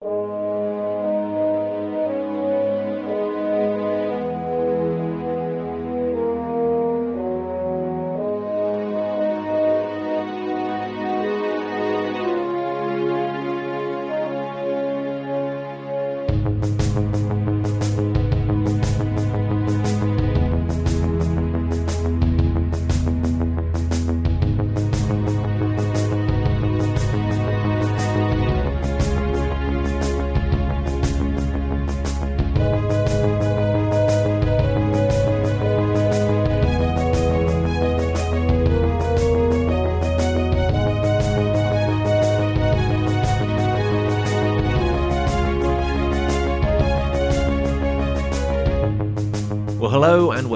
Well,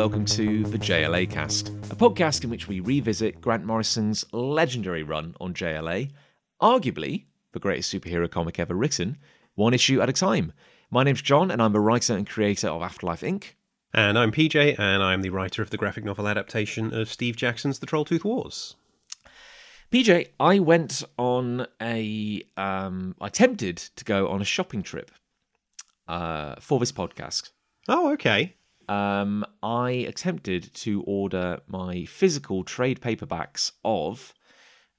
welcome to the JLA cast, a podcast in which we revisit Grant Morrison's legendary run on JLA, arguably the greatest superhero comic ever written, one issue at a time. My name's Jon, and I'm the writer and creator of Afterlife Inc. And I'm PJ, and I'm the writer of the graphic novel adaptation of Steve Jackson's The Trolltooth Wars. PJ, I went on a, um, I attempted to go on a shopping trip uh, for this podcast. Oh, okay. Um, I attempted to order my physical trade paperbacks of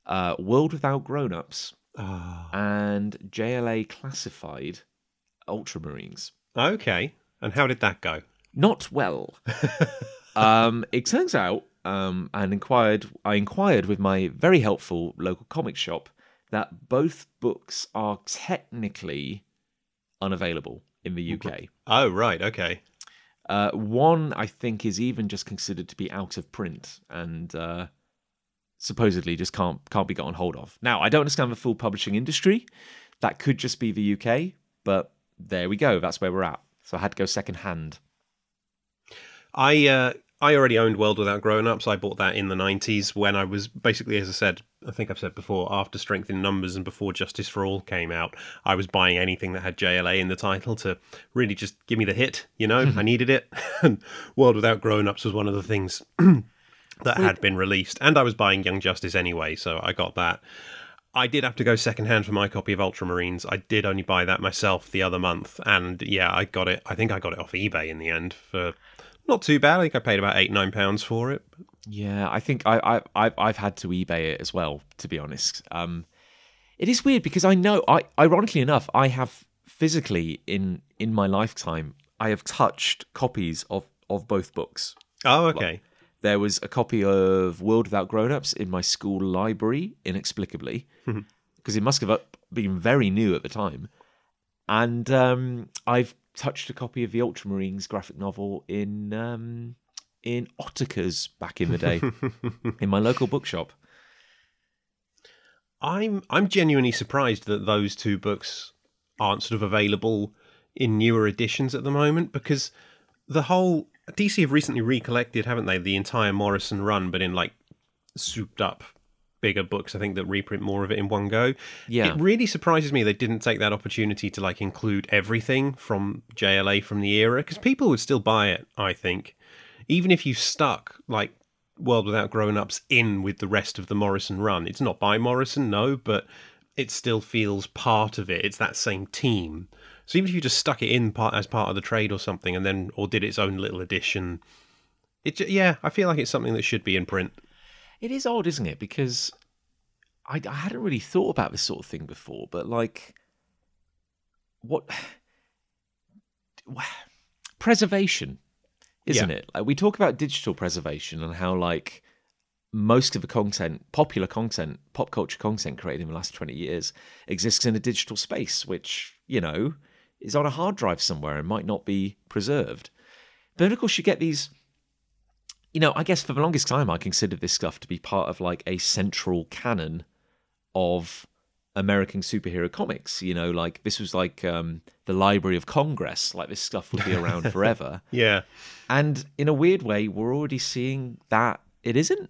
uh, World Without Grown Ups Ah. and JLA Classified Ultramarines. Okay. And how did that go? Not well. um, it turns out, um, and inquired, I inquired with my very helpful local comic shop that both books are technically unavailable in the UK. Oh, right. Okay. Uh, one, I think, is even just considered to be out of print and uh, supposedly just can't can't be gotten hold of. Now, I don't understand the full publishing industry. That could just be the UK, but there we go. That's where we're at. So I had to go second hand. I uh, I already owned World Without Grown Ups. I bought that in the 90s when I was basically, as I said, I think I've said before, after Strength in Numbers and before Justice for All came out, I was buying anything that had JLA in the title to really just give me the hit, you know? Mm-hmm. I needed it. and World Without Grown Ups was one of the things that had been released. And I was buying Young Justice anyway, so I got that. I did have to go secondhand for my copy of Ultramarines. I did only buy that myself the other month, and yeah, I got it. I think I got it off eBay in the end for not too bad. I think I paid about eight nine pounds for it. Yeah, I think I, I I've I've had to eBay it as well. To be honest, um, it is weird because I know I ironically enough I have physically in in my lifetime I have touched copies of of both books. Oh, okay. There was a copy of World Without Grown Ups in my school library, inexplicably, because it must have been very new at the time. And um, I've touched a copy of the Ultramarines graphic novel in um, in Ottakar's back in the day, in my local bookshop. I'm I'm genuinely surprised that those two books aren't sort of available in newer editions at the moment because the whole DC have recently recollected, haven't they, the entire Morrison run, but in like souped up bigger books. I think that reprint more of it in one go. Yeah. It really surprises me they didn't take that opportunity to like include everything from JLA from the era because people would still buy it, I think. Even if you stuck like World Without Grown Ups in with the rest of the Morrison run. It's not by Morrison, no, but it still feels part of it. It's that same team. So even if you just stuck it in part as part of the trade or something, and then or did its own little edition, it yeah, I feel like it's something that should be in print. It is odd, isn't it? Because I, I hadn't really thought about this sort of thing before, but like, what preservation, isn't Yeah. it? Like we talk about digital preservation and how like most of the content, popular content, pop culture content created in the last twenty years exists in a digital space, which you know is on a hard drive somewhere and might not be preserved. But then, of course, you get these you know, I guess for the longest time, I considered this stuff to be part of like a central canon of American superhero comics. You know, like this was like um, the Library of Congress. Like this stuff would be around forever. Yeah, And in a weird way, we're already seeing that it isn't.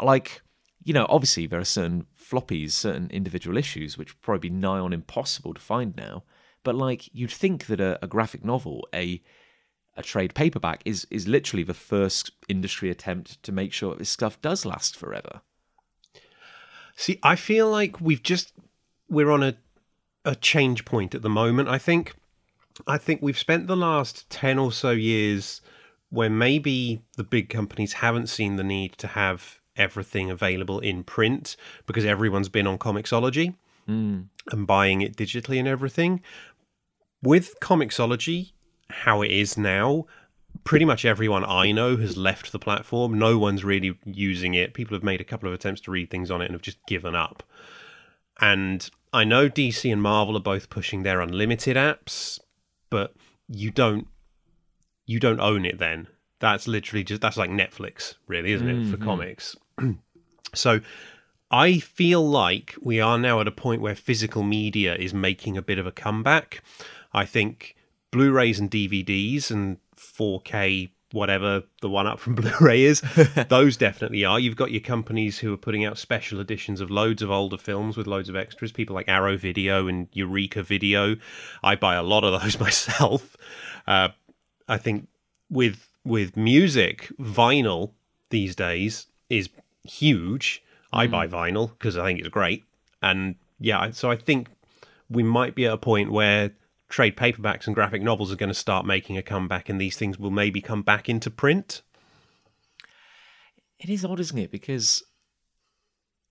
Like, you know, obviously there are certain floppies, certain individual issues, which would probably be nigh on impossible to find now. But like, you'd think that a, a graphic novel, a a trade paperback, is is literally the first industry attempt to make sure this stuff does last forever. See, I feel like we've just we're on a a change point at the moment. I think I think we've spent the last 10 or so years where maybe the big companies haven't seen the need to have everything available in print because everyone's been on Comixology Mm. and buying it digitally and everything. With Comixology, how it is now, pretty much everyone I know has left the platform. No one's really using it. People have made a couple of attempts to read things on it and have just given up. And I know DC and Marvel are both pushing their unlimited apps, but you don't you don't own it then. That's literally just that's like Netflix, really, isn't it, for mm-hmm. comics? so I feel like we are now at a point where physical media is making a bit of a comeback. I think Blu-rays and DVDs and 4K whatever the one up from Blu-ray is, those definitely are. You've got your companies who are putting out special editions of loads of older films with loads of extras, people like Arrow Video and Eureka Video. I buy a lot of those myself. Uh, I think with with music, vinyl these days is huge. I buy vinyl because I think it's great, and yeah, so I think we might be at a point where trade paperbacks and graphic novels are going to start making a comeback, and these things will maybe come back into print. It is odd, isn't it? Because,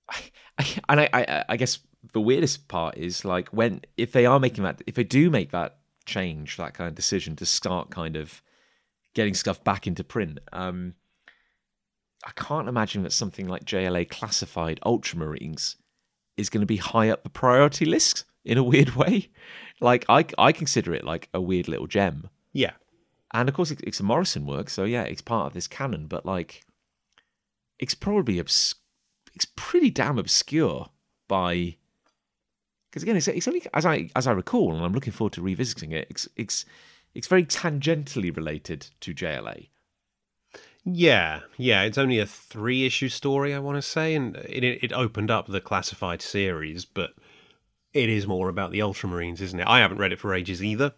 I, I, and I, I, I guess the weirdest part is like when if they are making that, if they do make that change, that kind of decision to start kind of getting stuff back into print. Um, I can't imagine that something like JLA classified Ultramarines is going to be high up the priority list in a weird way. Like I, I consider it like a weird little gem, Yeah, and of course it's a Morrison work, so yeah, it's part of this canon. But like, it's probably obs- it's pretty damn obscure by because again, it's, it's only as I as I recall, and I'm looking forward to revisiting it. It's it's it's very tangentially related to JLA. yeah, yeah. It's only a three issue story, I want to say, and it it opened up the classified series, but it is more about the Ultramarines, isn't it? I haven't read it for ages either.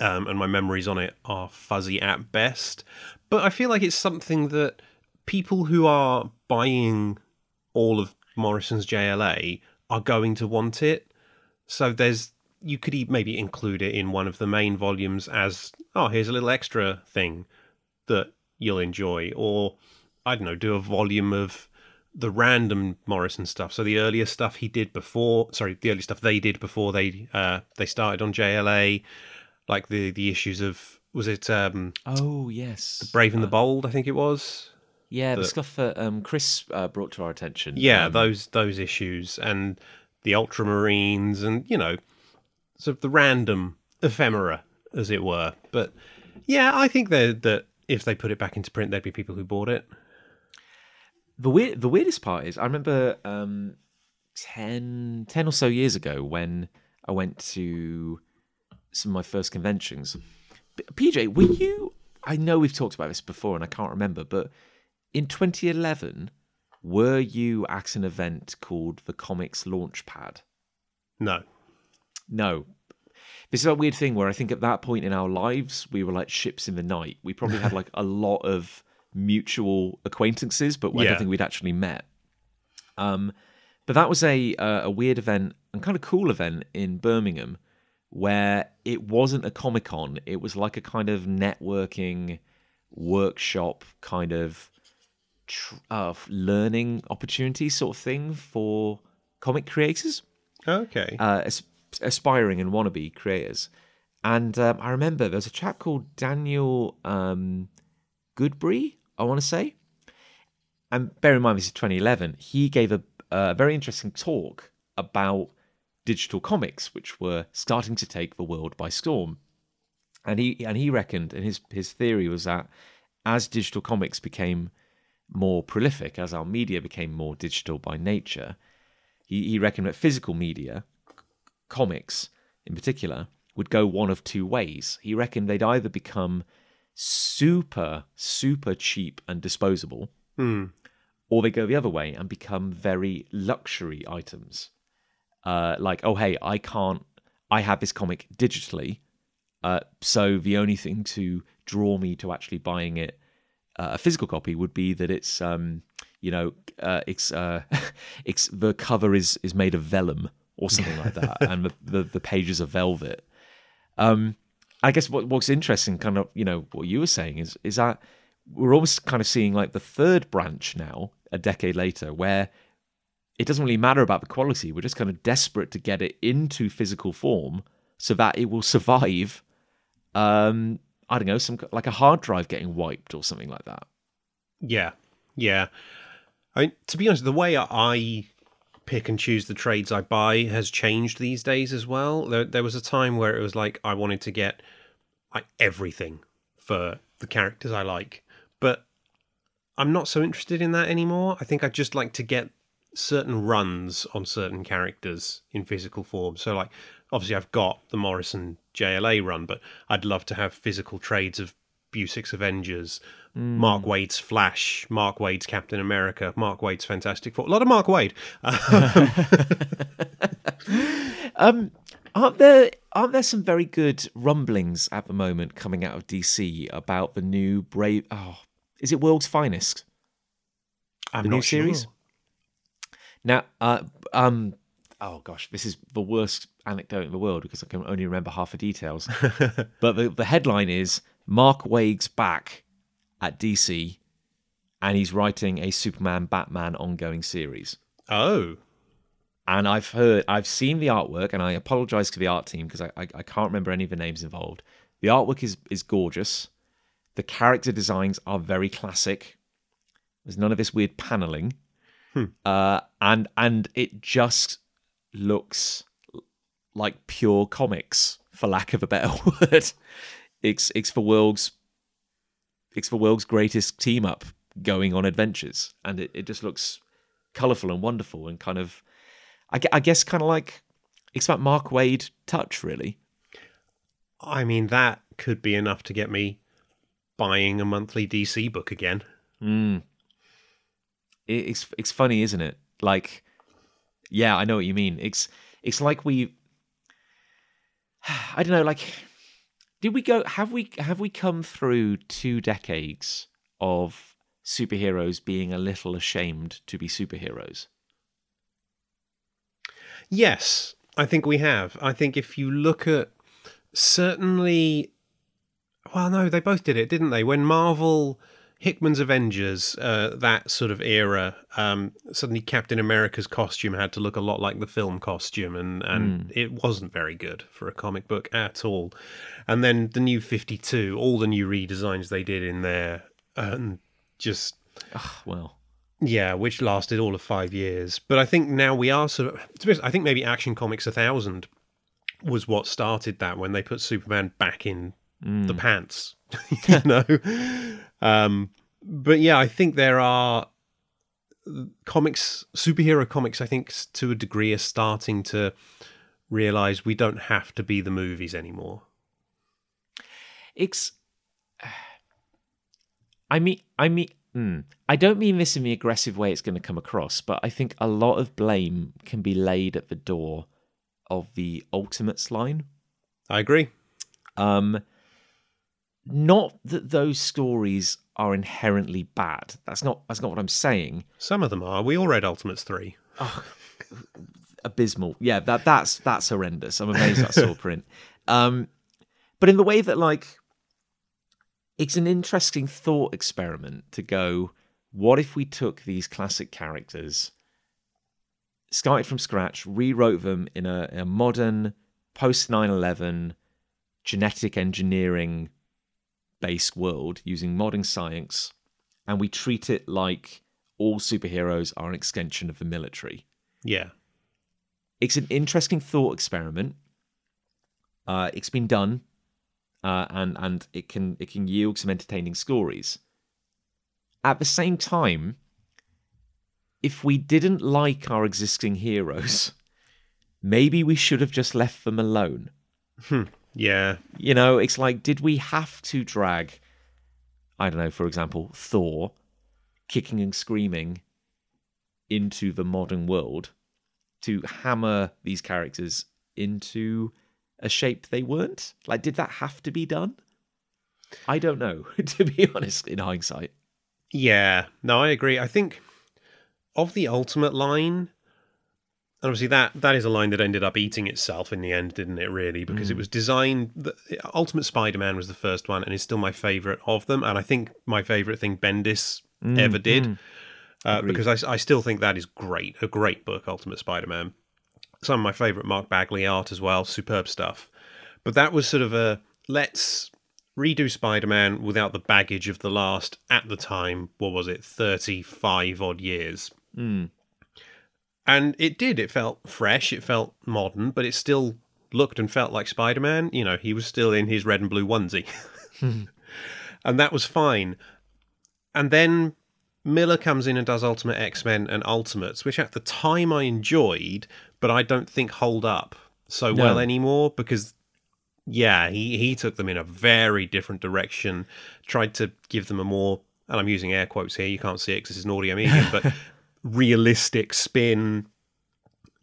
Um, and my memories on it are fuzzy at best. But I feel like it's something that people who are buying all of Morrison's JLA are going to want it. So there's you could maybe include it in one of the main volumes as oh here's a little extra thing that you'll enjoy, or I don't know, do a volume of the random Morrison stuff. So the earlier stuff he did before, sorry, the early stuff they did before they uh, they started on JLA, like the the issues of was it um, Oh yes, the Brave and the Bold? I think it was. yeah, the, the- stuff that um, Chris uh, brought to our attention. Yeah, um, those those issues and the Ultramarines and you know, sort of the random ephemera, as it were. But yeah, I think that that if they put it back into print, there'd be people who bought it. The weird the weirdest part is I remember um 10, 10 or so years ago when I went to some of my first conventions. PJ, were you? I know we've talked about this before, and I can't remember, but in 2011, were you at an event called the Comics Launchpad? No. No. This is a weird thing where I think at that point in our lives, we were like ships in the night. We probably had like a lot of mutual acquaintances, but I don't think we'd actually met. Um, but that was a uh, a weird event and kind of cool event in Birmingham, where it wasn't a comic con. It was like a kind of networking workshop kind of tr- uh, learning opportunity sort of thing for comic creators Okay. uh, as- aspiring and wannabe creators. And um, I remember there was a chap called Daniel um, Goodbrey, I want to say. And bear in mind, this is 2011. He gave a, a very interesting talk about digital comics, which were starting to take the world by storm. And he and he reckoned, and his his theory was that as digital comics became more prolific, as our media became more digital by nature, he, he reckoned that physical media, comics in particular, would go one of two ways. He reckoned they'd either become super, super cheap and disposable, Hmm. or they go the other way and become very luxury items. Uh, like, oh, hey, I can't, I have this comic digitally, uh, so the only thing to draw me to actually buying it, uh, a physical copy, would be that it's, um, you know, uh, it's, uh, it's the cover is is made of vellum or something like that, and the, the, the pages are velvet. Um, I guess what, what's interesting, kind of, you know, what you were saying is is that we're almost kind of seeing like the third branch now, a decade later, where it doesn't really matter about the quality. We're just kind of desperate to get it into physical form so that it will survive. Um, I don't know, some like a hard drive getting wiped or something like that. Yeah, yeah. I mean, to be honest, the way I pick and choose the trades I buy has changed these days as well. There, there was a time where it was like I wanted to get like everything for the characters I like, but I'm not so interested in that anymore. I think I just like to get certain runs on certain characters in physical form. So, like, obviously, I've got the Morrison JLA run, but I'd love to have physical trades of Busiek's Avengers, mm. Mark Waid's Flash, Mark Waid's Captain America, Mark Waid's Fantastic Four. A lot of Mark Waid. um, aren't there aren't there some very good rumblings at the moment coming out of DC about the new Brave? Oh, is it World's Finest? I'm the new series. Sure. Now, uh, um, oh gosh, this is the worst anecdote in the world because I can only remember half the details. but the, the headline is Mark Waid's back at DC and he's writing a Superman Batman ongoing series. Oh. And I've heard, I've seen the artwork, and I apologize to the art team because I, I, I can't remember any of the names involved. The artwork is is gorgeous. The character designs are very classic. There's none of this weird paneling. Hmm. Uh, and and it just looks like pure comics, for lack of a better word. It's it's the world's it's the world's greatest team up going on adventures, and it, it just looks colourful and wonderful and kind of, I, I guess, kind of like it's that Mark Waid touch, really. I mean, that could be enough to get me buying a monthly DC book again. Mm it's it's funny, isn't it? Like, yeah, I know what you mean. It's it's like we, I don't know, like, did we go? Have we have we come through two decades of superheroes being a little ashamed to be superheroes? Yes, I think we have. I think if you look at certainly, well, no, they both did it, didn't they? When Marvel Hickman's Avengers, uh, that sort of era, um, suddenly Captain America's costume had to look a lot like the film costume, and, and mm. it wasn't very good for a comic book at all. And then the new 52, all the new redesigns they did in there, and just. Ugh, well. Yeah, which lasted all of five years. But I think now we are sort of. I think maybe Action Comics 1000 was what started that when they put Superman back in mm. the pants. you know? Um, but yeah, I think there are comics, superhero comics, I think to a degree are starting to realize we don't have to be the movies anymore. It's. I mean, I mean, mm, I don't mean this in the aggressive way it's going to come across, but I think a lot of blame can be laid at the door of the Ultimates line. I agree. Um, not that those stories are inherently bad. That's not that's not what I'm saying. Some of them are. We all read Ultimates three. Oh, abysmal. Yeah, that that's that's horrendous. I'm amazed I saw print. Um, but in the way that like it's an interesting thought experiment to go, what if we took these classic characters, started from scratch, rewrote them in a, a modern post 9/11 genetic engineering based world using modern science, and we treat it like all superheroes are an extension of the military. Yeah. It's an interesting thought experiment. Uh, it's been done, uh, and and it can it can yield some entertaining stories. At the same time, if we didn't like our existing heroes, maybe we should have just left them alone. Hmm. Yeah. You know, it's like, did we have to drag, I don't know, for example, Thor kicking and screaming into the modern world to hammer these characters into a shape they weren't? Like, did that have to be done? I don't know, to be honest, in hindsight. Yeah, no, I agree. I think of the ultimate line, And obviously, that that is a line that ended up eating itself in the end, didn't it? Really, because it mm. was designed. The, Ultimate Spider-Man was the first one, and is still my favorite of them. And I think my favorite thing Bendis mm, ever did, mm. uh, because I, I still think that is great, a great book, Ultimate Spider-Man. Some of my favorite Mark Bagley art as well, superb stuff. But that was sort of a let's redo Spider-Man without the baggage of the last at the time. What was it, thirty-five odd years? And it did. It felt fresh. It felt modern, but it still looked and felt like Spider Man. You know, he was still in his red and blue onesie. Hmm. and that was fine. And then Millar comes in and does Ultimate X Men and Ultimates, which at the time I enjoyed, but I don't think hold up so No. well anymore because. Yeah, he, he took them in a very different direction, tried to give them a more, and I'm using air quotes here, you can't see it because it's an audio medium, but realistic spin.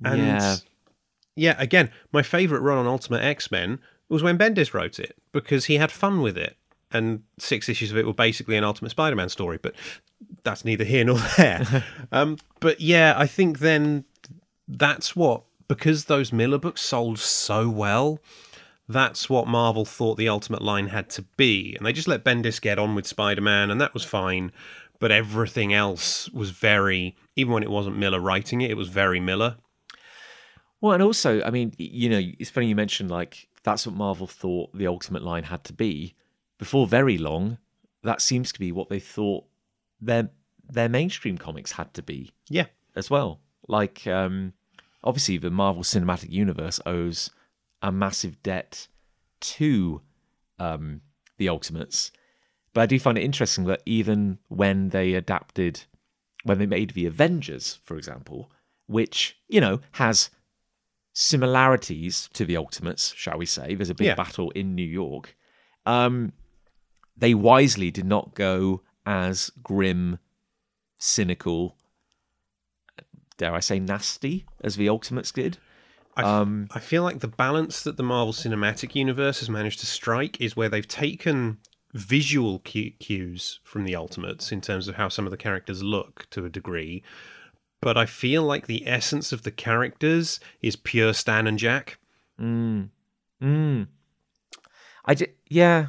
And Yeah. yeah, again, my favorite run on Ultimate X Men was when Bendis wrote it because he had fun with it. And six issues of it were basically an Ultimate Spider Man story, but that's neither here nor there. um, but yeah, I think then that's what, because those Millar books sold so well, that's what Marvel thought the Ultimate line had to be. And they just let Bendis get on with Spider Man, and that was fine. But everything else was very, even when it wasn't Millar writing it, it was very Millar. Well, and also, I mean, you know, it's funny you mentioned like that's what Marvel thought the Ultimate line had to be. Before very long, that seems to be what they thought their their mainstream comics had to be Yeah. as well. Like, um, obviously, the Marvel Cinematic Universe owes a massive debt to um, the Ultimates. But I do find it interesting that even when they adapted, when they made the Avengers, for example, which, you know, has similarities to the Ultimates, shall we say, there's a big Yeah. battle in New York. Um, they wisely did not go as grim, cynical, dare I say, nasty as the Ultimates did. I, f- Um, I feel like the balance that the Marvel Cinematic Universe has managed to strike is where they've taken visual cues from the Ultimates in terms of how some of the characters look to a degree. But I feel like the essence of the characters is pure Stan and Jack. Mm. Mm. I just, yeah.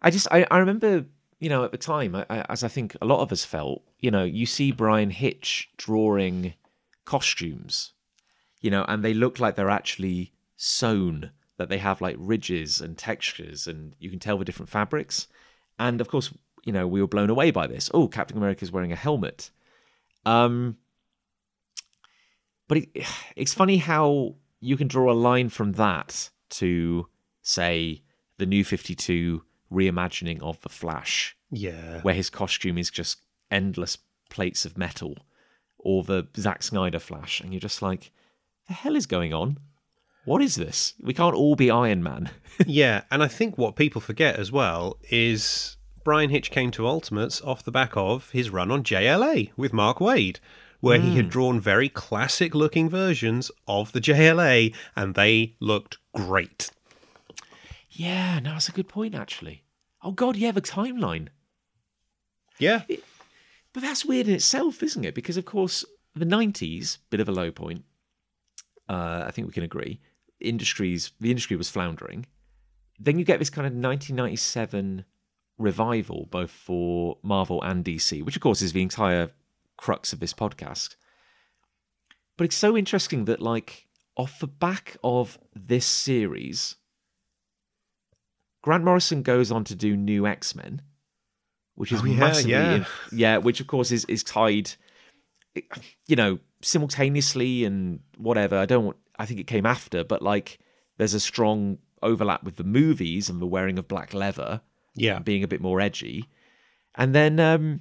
I just, I, I remember, you know, at the time, I, I, as I think a lot of us felt, you know, you see Bryan Hitch drawing costumes, you know, and they look like they're actually sewn, that they have like ridges and textures, and you can tell the different fabrics. And of course, you know, we were blown away by this. Oh, Captain America is wearing a helmet. Um, but it, it's funny how you can draw a line from that to say the new 52 reimagining of the flash Yeah. where his costume is just endless plates of metal or the Zack Snyder flash and you're just like the hell is going on what is this we can't all be iron man yeah, and I think what people forget as well is Bryan Hitch came to Ultimates off the back of his run on JLA with Mark Waid, where he had drawn very classic looking versions of the JLA, and they looked great. yeah no that's a good point actually oh god yeah the timeline Yeah. But that's weird in itself, isn't it? Because of course, the '90s, bit of a low point. Uh, I think we can agree. Industries, the industry was floundering. Then you get this kind of 1997 revival, both for Marvel and DC, which of course is the entire crux of this podcast. But it's so interesting that, like, off the back of this series, Grant Morrison goes on to do New X Men, which is Oh, yeah, massively, yeah. in- yeah, which of course is is tied, you know, simultaneously and whatever. I don't. want- I think it came after, but like, there's a strong overlap with the movies and the wearing of black leather Yeah. being a bit more edgy. And then, um,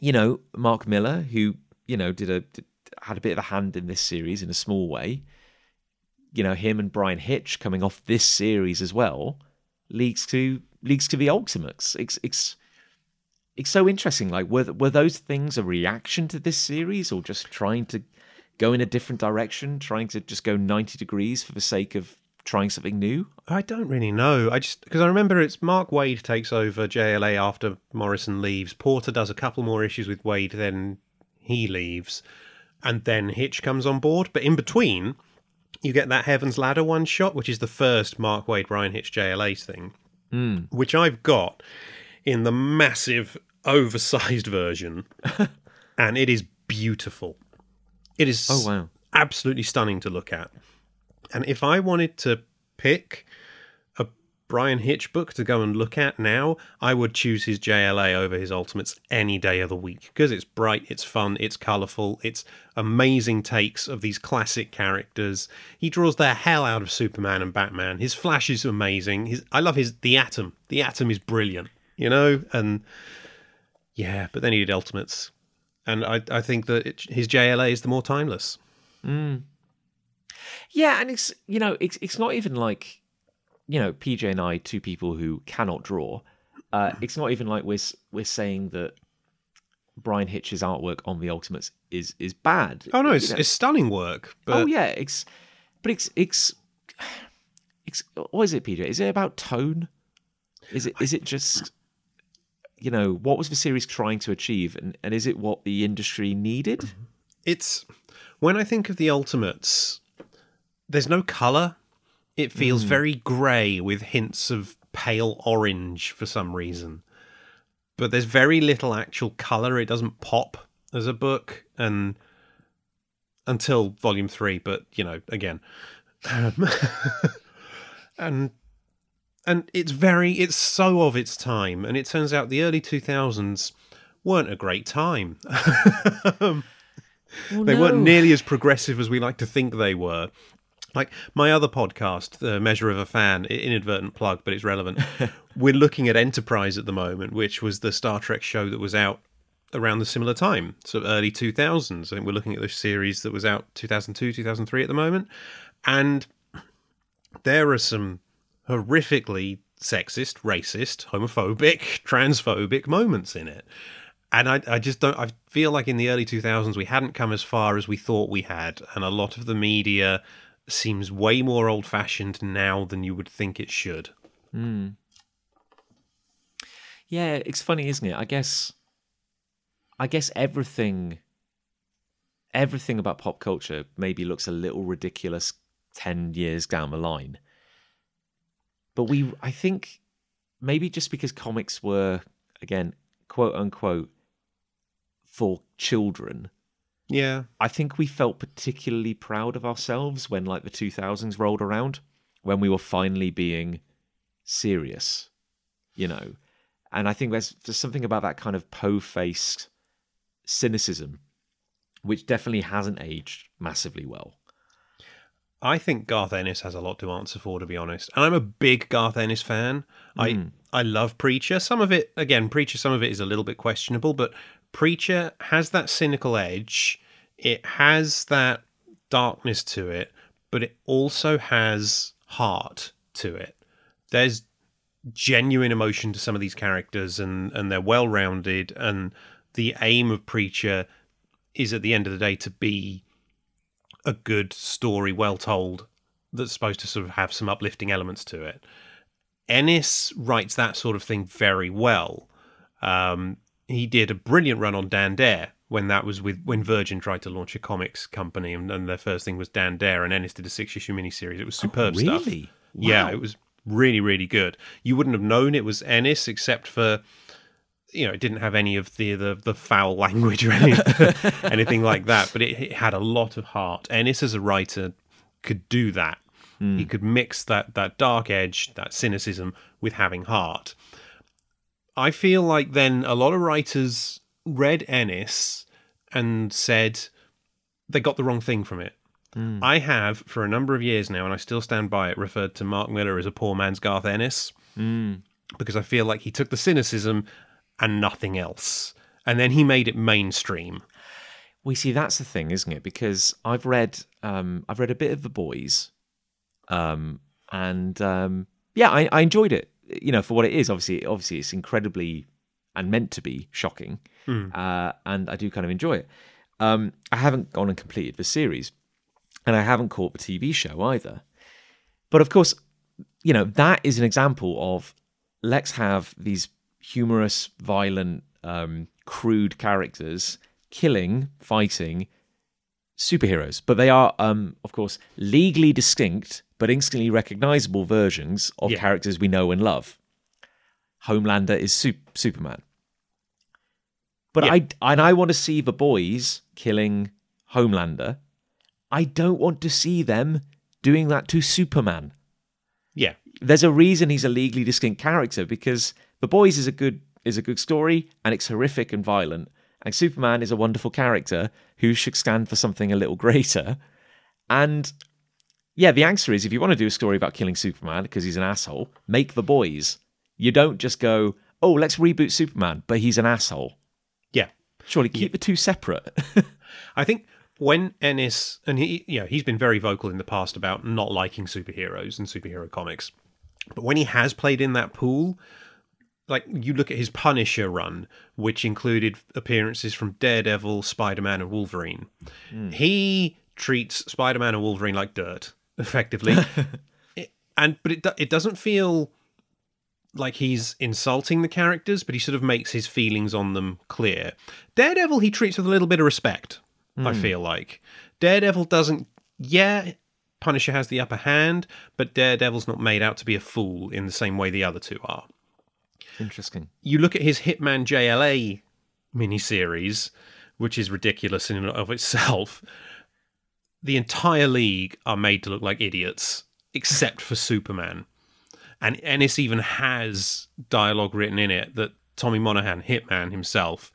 you know, Mark Millar, who you know did a did, had a bit of a hand in this series in a small way. You know, him and Bryan Hitch coming off this series as well leads to leads to the Ultimates. It's it's it's so interesting. Like, were were those things a reaction to this series, or just trying to go in a different direction, trying to just go ninety degrees for the sake of trying something new? I don't really know. I just because I remember it's Mark Waid takes over JLA after Morrison leaves. Porter does a couple more issues with Waid, then he leaves. and then Hitch comes on board. But in between, you get that Heaven's Ladder one shot, which is the first Mark Waid Bryan Hitch JLA thing, hmm. which I've got in the massive oversized version, and it is beautiful. It is Oh wow. absolutely stunning to look at. And if I wanted to pick a Bryan Hitch book to go and look at now, I would choose his JLA over his Ultimates any day of the week because it's bright, it's fun, it's colourful, it's amazing takes of these classic characters. He draws the hell out of Superman and Batman. His Flash is amazing. His I love his the Atom. The Atom is brilliant, you know, and yeah, but then he did Ultimates. And I, I think that it, his JLA is the more timeless. Yeah, and it's you know it's it's not even like you know PJ and I, two people who cannot draw. Uh, it's not even like we're we're saying that Bryan Hitch's artwork on the Ultimates is is bad. Oh no, You it's, know? it's stunning work. But oh yeah, it's but it's it's it's what is it, PJ? Is it about tone? Is it is it just you know what was the series trying to achieve, and and is it what the industry needed? it's when I think of the Ultimates, there's no color. It feels very grey with hints of pale orange for some reason. But there's very little actual color. It doesn't pop as a book, and until volume three. But you know, again, um, and and it's very it's so of its time. And it turns out the early two thousands weren't a great time. Well, They weren't nearly as progressive as we like to think they were. Like my other podcast, The Measure of a Fan, inadvertent plug, but it's relevant. We're looking at Enterprise at the moment, which was the Star Trek show that was out around the similar time, so early 2000s. I think we're looking at the series that was out 2002, 2003 at the moment. And there are some horrifically sexist, racist, homophobic, transphobic moments in it. And I, I just don't. I feel like in the early 2000s we hadn't come as far as we thought we had, and a lot of the media seems way more old-fashioned now than you would think it should. Hmm. Yeah, it's funny, isn't it? I guess I guess everything everything about pop culture maybe looks a little ridiculous 10 years down the line. But we I think maybe just because comics were again quote unquote for children, Yeah, I think we felt particularly proud of ourselves when like the 2000s rolled around, when we were finally being serious, you know. And I think there's, there's something about that kind of po-faced cynicism, which definitely hasn't aged massively well. I think Garth Ennis has a lot to answer for, to be honest. And I'm a big Garth Ennis fan. I hmm. I love Preacher. Some of it, again, Preacher. Some of it is a little bit questionable, but Preacher has that cynical edge. It has that darkness to it, but it also has heart to it. There's genuine emotion to some of these characters, and and they're well rounded. And the aim of Preacher is, at the end of the day, to be a good story, well told, that's supposed to sort of have some uplifting elements to it. Ennis writes that sort of thing very well. Um, he did a brilliant run on Dan Dare when that was with when Virgin tried to launch a comics company, and, and their first thing was Dan Dare, and Ennis did a six issue miniseries. It was superb stuff. really? Yeah, Wow. it was really, really good. You wouldn't have known it was Ennis except for you know, it didn't have any of the the, the foul language or any, anything like that, but it, it had a lot of heart. Ennis as a writer could do that. Hmm. He could mix that that dark edge, that cynicism, with having heart. I feel like then a lot of writers read Ennis and said they got the wrong thing from it. Hmm. I have, for a number of years now, and I still stand by it, referred to Mark Millar as a poor man's Garth Ennis hmm. because I feel like he took the cynicism and nothing else. And then he made it mainstream. We see that's the thing, isn't it? Because I've read um, I've read a bit of the boys, um, and um, yeah, I, I enjoyed it. You know, for what it is. Obviously, obviously, it's incredibly and meant to be shocking, uh, and I do kind of enjoy it. Um, I haven't gone and completed the series, and I haven't caught the TV show either. But of course, you know that is an example of let's have these humorous, violent, um, crude characters killing, fighting, superheroes, but they are, um, of course, legally distinct but instantly recognizable versions of Yeah. characters we know and love. Homelander is Sup- Superman. But Yeah. I and I want to see the boys killing Homelander. I don't want to see them doing that to Superman. Yeah. There's a reason he's a legally distinct character because The Boys is a good is a good story and it's horrific and violent. And Superman is a wonderful character who should stand for something a little greater. And yeah, the answer is if you want to do a story about killing Superman because he's an asshole, make The Boys. You don't just go, oh, let's reboot Superman, but he's an asshole. Yeah. Surely keep the two separate. I think when Ennis and he you know, he's been very vocal in the past about not liking superheroes and superhero comics. But when he has played in that pool, like you look at his Punisher run, which included appearances from Daredevil, Spider-Man and Wolverine. Hmm. He treats Spider-Man and Wolverine like dirt, effectively. It- and but it it doesn't feel like he's insulting the characters, but he sort of makes his feelings on them clear. Daredevil he treats with a little bit of respect, I hmm. feel like. Daredevil doesn't yeah, Punisher has the upper hand, but Daredevil's not made out to be a fool in the same way the other two are. Interesting. You look at his Hitman JLA miniseries, which is ridiculous in and of itself. The entire league are made to look like idiots, except for Superman. And Ennis even has dialogue written in it that Tommy Monaghan, Hitman himself,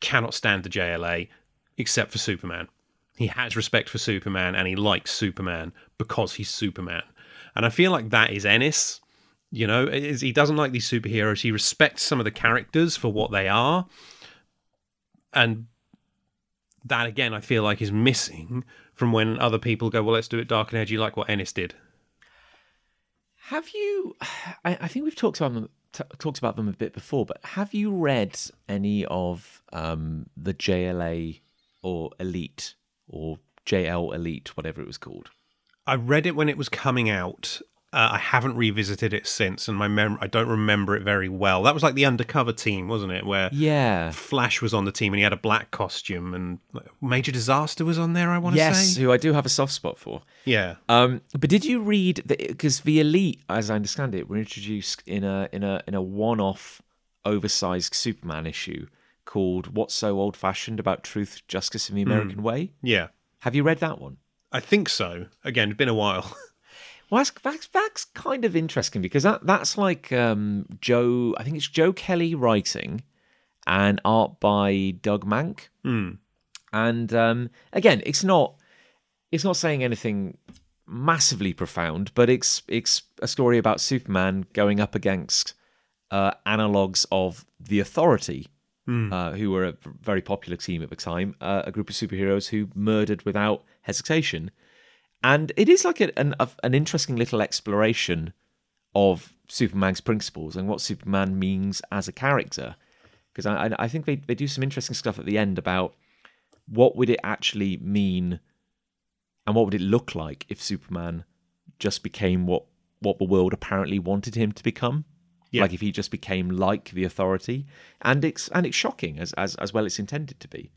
cannot stand the JLA except for Superman. He has respect for Superman and he likes Superman because he's Superman. And I feel like that is Ennis. You know, is- he doesn't like these superheroes. He respects some of the characters for what they are. And that, again, I feel like is missing from when other people go, well, let's do it dark and edgy like what Ennis did. Have you? I, I think we've talked about them t- talked about them a bit before, but have you read any of um, the JLA or Elite or JL Elite, whatever it was called? I read it when it was coming out. Uh, I haven't revisited it since, and my mem- I don't remember it very well. That was like the undercover team, wasn't it? Where Yeah. Flash was on the team and he had a black costume, and Major Disaster was on there. I want to Yes, say, who I do have a soft spot for. yeah, Um, but did you read because the elite, as I understand it, were introduced in a in a in a one-off, oversized Superman issue called "What's So Old-Fashioned About Truth, Justice, and the American Way." yeah. Have you read that one? I think so. Again, it's been a while. Well, that's, that's that's kind of interesting because that that's like um, Joe. I think it's Joe Kelly writing, and art by Doug Mahnke. Hmm. And um, again, it's not it's not saying anything massively profound, but it's it's a story about Superman going up against uh, analogs of the Authority, uh, who were a very popular team at the time, uh, a group of superheroes who murdered without hesitation. And it is like a, an a, an interesting little exploration of Superman's principles and what Superman means as a character. Because I, I I think they, they do some interesting stuff at the end about what would it actually mean and what would it look like if Superman just became what what the world apparently wanted him to become. Yeah. Like if he just became like the authority. And it's and it's shocking as as, as well it's intended to be.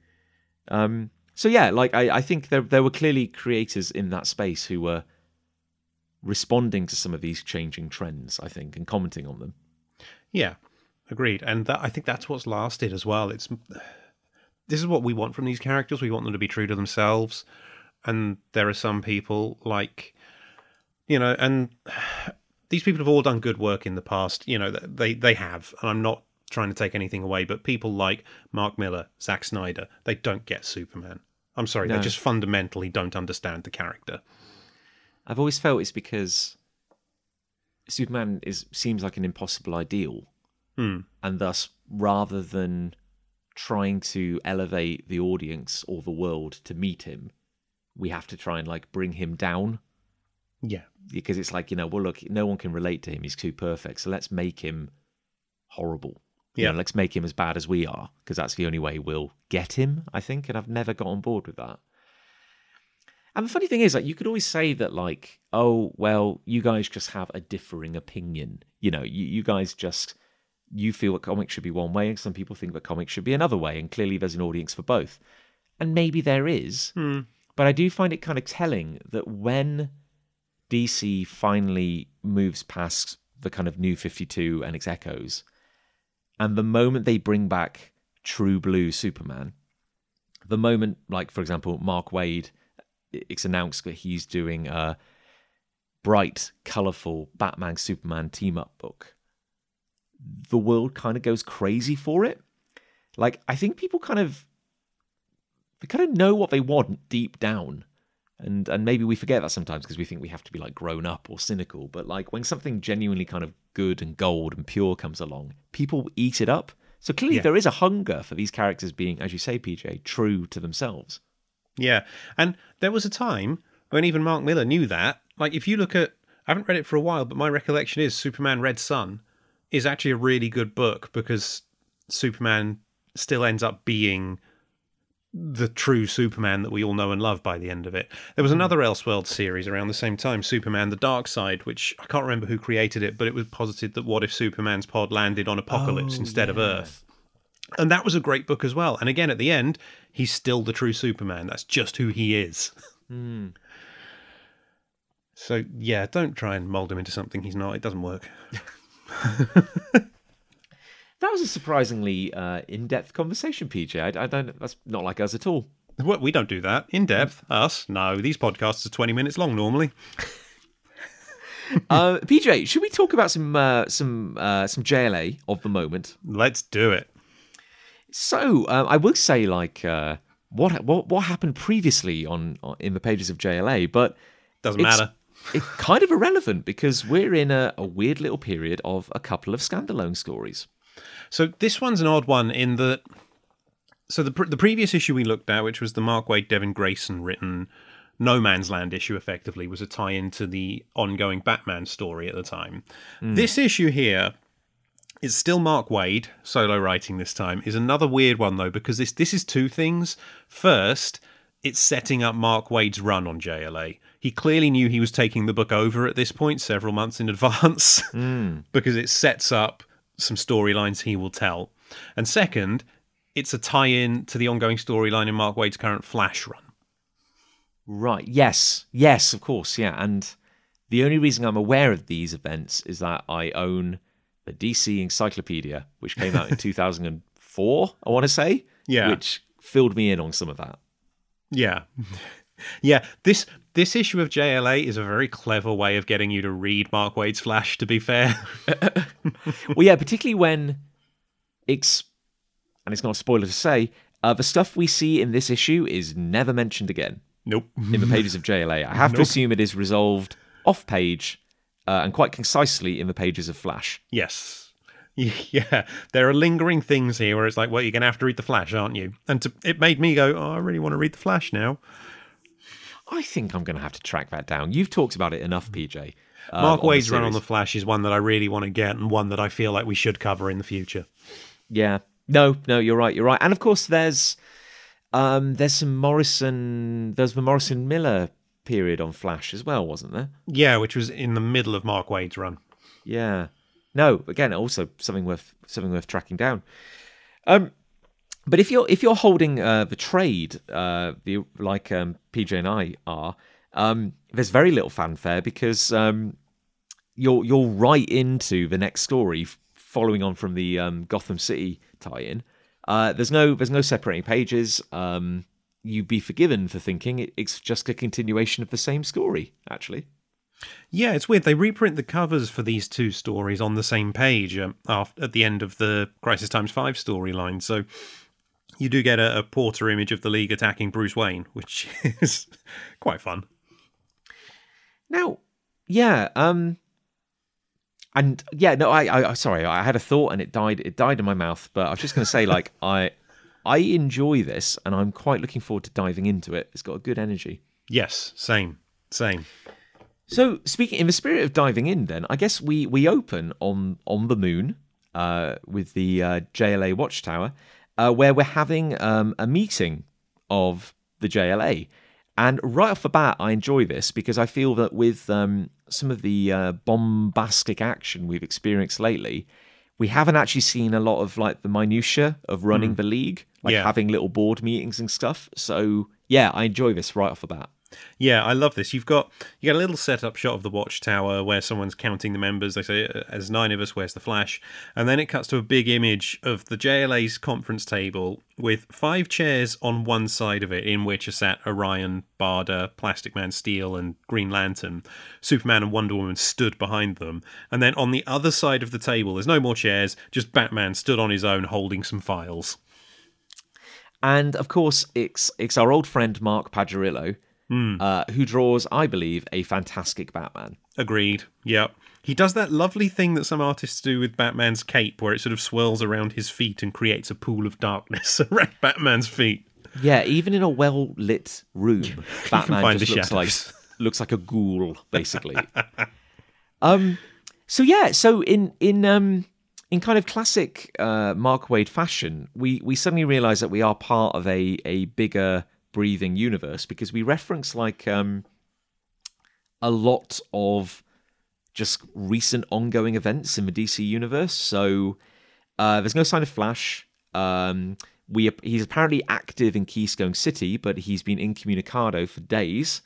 Um so yeah, like I, I think there there were clearly creators in that space who were responding to some of these changing trends, I think, and commenting on them. Yeah, agreed. And that, I think that's what's lasted as well. It's this is what we want from these characters. We want them to be true to themselves. And there are some people like, you know, and these people have all done good work in the past. You know, they they have, and I'm not trying to take anything away, but people like Mark Millar, Zack Snyder, they don't get Superman. I'm sorry, No. they just fundamentally don't understand the character. I've always felt it's because Superman is seems like an impossible ideal, Hmm. and thus, rather than trying to elevate the audience or the world to meet him, we have to try and like bring him down Yeah, because it's like you know, well, look, no one can relate to him; he's too perfect. So let's make him horrible. You Yeah. know, let's make him as bad as we are because that's the only way we'll get him. I think, and I've never got on board with that. And the funny thing is, like, you could always say that, like, oh, well, you guys just have a differing opinion. You know, you, you guys just you feel that comics should be one way, and some people think that comics should be another way, and clearly there's an audience for both. and maybe there is, Hmm. but I do find it kind of telling that when DC finally moves past the kind of new 52 and its echoes, and the moment they bring back true blue Superman, the moment, like, for example, Mark Waid, it's announced that he's doing a bright, colourful Batman Superman team up book, the world kind of goes crazy for it. Like, I think people kind of they kind of know what they want deep down and and maybe we forget that sometimes because we think we have to be like grown up or cynical but like when something genuinely kind of good and gold and pure comes along people eat it up so clearly Yeah. there is a hunger for these characters being as you say pj true to themselves Yeah. And there was a time when even Mark Millar knew that. Like, if you look at, I haven't read it for a while, but my recollection is Superman Red Son is actually a really good book because Superman still ends up being the true Superman that we all know and love by the end of it. There was another Elseworld series around the same time, Superman the Dark Side, which I can't remember who created it, but it was posited that what if Superman's pod landed on Apokolips Oh, instead of. Earth? And that was a great book as well. And again, at the end, he's still the true Superman. That's just who he is. Hmm. So yeah, don't try and mold him into something he's not. It doesn't work. that was a surprisingly uh, in-depth conversation pj I, I don't that's not like us at all What we don't do that in depth. Us, no. These podcasts are twenty minutes long normally. uh, pj should we talk about some uh, some uh, some jla of the moment Let's do it. So um, I will say, like, uh, what what what happened previously on, on in the pages of JLA, but Doesn't It's- matter. it's kind of irrelevant because we're in a, a weird little period of a couple of standalone stories. So this one's an odd one in that. So the the previous issue we looked at, which was the Mark Waid Devin Grayson written No Man's Land issue, effectively was a tie-in to the ongoing Batman story at the time. Hmm. This issue here is still Mark Waid solo writing this time. Is another weird one though because this this is two things. First, it's setting up Mark Waid's run on JLA. He clearly knew he was taking the book over at this point several months in advance hmm. because it sets up some storylines he will tell. And second, it's a tie-in to the ongoing storyline in Mark Waid's current Flash run. Right. Yes. Yes, of course. Yeah. And the only reason I'm aware of these events is that I own the DC Encyclopedia, which came out in 2004, I want to say. Yeah. Which filled me in on some of that. Yeah. yeah, this this issue of JLA is a very clever way of getting you to read Mark Waid's Flash to be fair. well, yeah, particularly when it's, and it's not a spoiler to say, uh, the stuff we see in this issue is never mentioned again nope. in the pages of JLA. I have to assume it is resolved off page uh, and quite concisely in the pages of Flash. Yes. Yeah, there are lingering things here where it's like, well, you're going to have to read the Flash, aren't you? And to, it made me go, oh, I really want to read the Flash now. I think I'm going to have to track that down. You've talked about it enough, PJ. um, Mark on Waid's run on the Flash is one that I really want to get and one that I feel like we should cover in the future. Yeah. No, no, you're right. You're right. And of course, there's um, there's some Morrison. There's the Morrison Millar period on Flash as well, wasn't there? Yeah, which was in the middle of Mark Waid's run. Yeah. No, again, also something worth something worth tracking down. Um, but if you're if you're holding uh, the trade, uh, the like um, PJ and I are, um, there's very little fanfare because um, you're you're right into the next story, following on from the um, Gotham City tie-in. Uh, there's no there's no separating pages. Um, you'd be forgiven for thinking it, it's just a continuation of the same story. Actually, Yeah, it's weird. They reprint the covers for these two stories on the same page um, after, at the end of the Crisis Times 5 storyline. So you do get a, a Porter image of the League attacking Bruce Wayne, which is quite fun. Now, yeah, um, and yeah, no, I, I, I- sorry, I had a thought and it died. It died in my mouth. But I was just going to say, like, I, I enjoy this, and I'm quite looking forward to diving into it. It's got a good energy. Yes, same, same. So, speaking in the spirit of diving in, then I guess we we open on on the moon, uh, with the uh, JLA Watchtower, uh, where we're having um, a meeting of the JLA. And right off the bat, I enjoy this because I feel that with um, some of the uh, bombastic action we've experienced lately, we haven't actually seen a lot of like the minutia of running the league, like Yeah. having little board meetings and stuff. So yeah, I enjoy this right off the bat. Yeah, I love this. You've got you got a little setup shot of the watchtower where someone's counting the members. They say, uh, "As nine of us, where's the Flash?" And then it cuts to a big image of the JLA's conference table with five chairs on one side of it, in which are sat Orion, Barda, Plastic Man, Steel, and Green Lantern. Superman and Wonder Woman stood behind them, and then on the other side of the table, there's no more chairs, just Batman stood on his own holding some files. And of course, it's it's our old friend Mark Pajarillo, uh, who draws, I believe, a fantastic Batman. Agreed. Yep. He does that lovely thing that some artists do with Batman's cape, where it sort of swirls around his feet and creates a pool of darkness around Batman's feet. Yeah, even in a well lit room, Batman just looks like looks like a ghoul, basically. um, so yeah, so in in um in kind of classic uh, Mark Waid fashion, we we suddenly realise that we are part of a a bigger breathing universe because we reference like um a lot of just recent ongoing events in the DC universe. So uh, there's no sign of Flash. Um, we he's apparently active in Keystone City, but he's been incommunicado for days.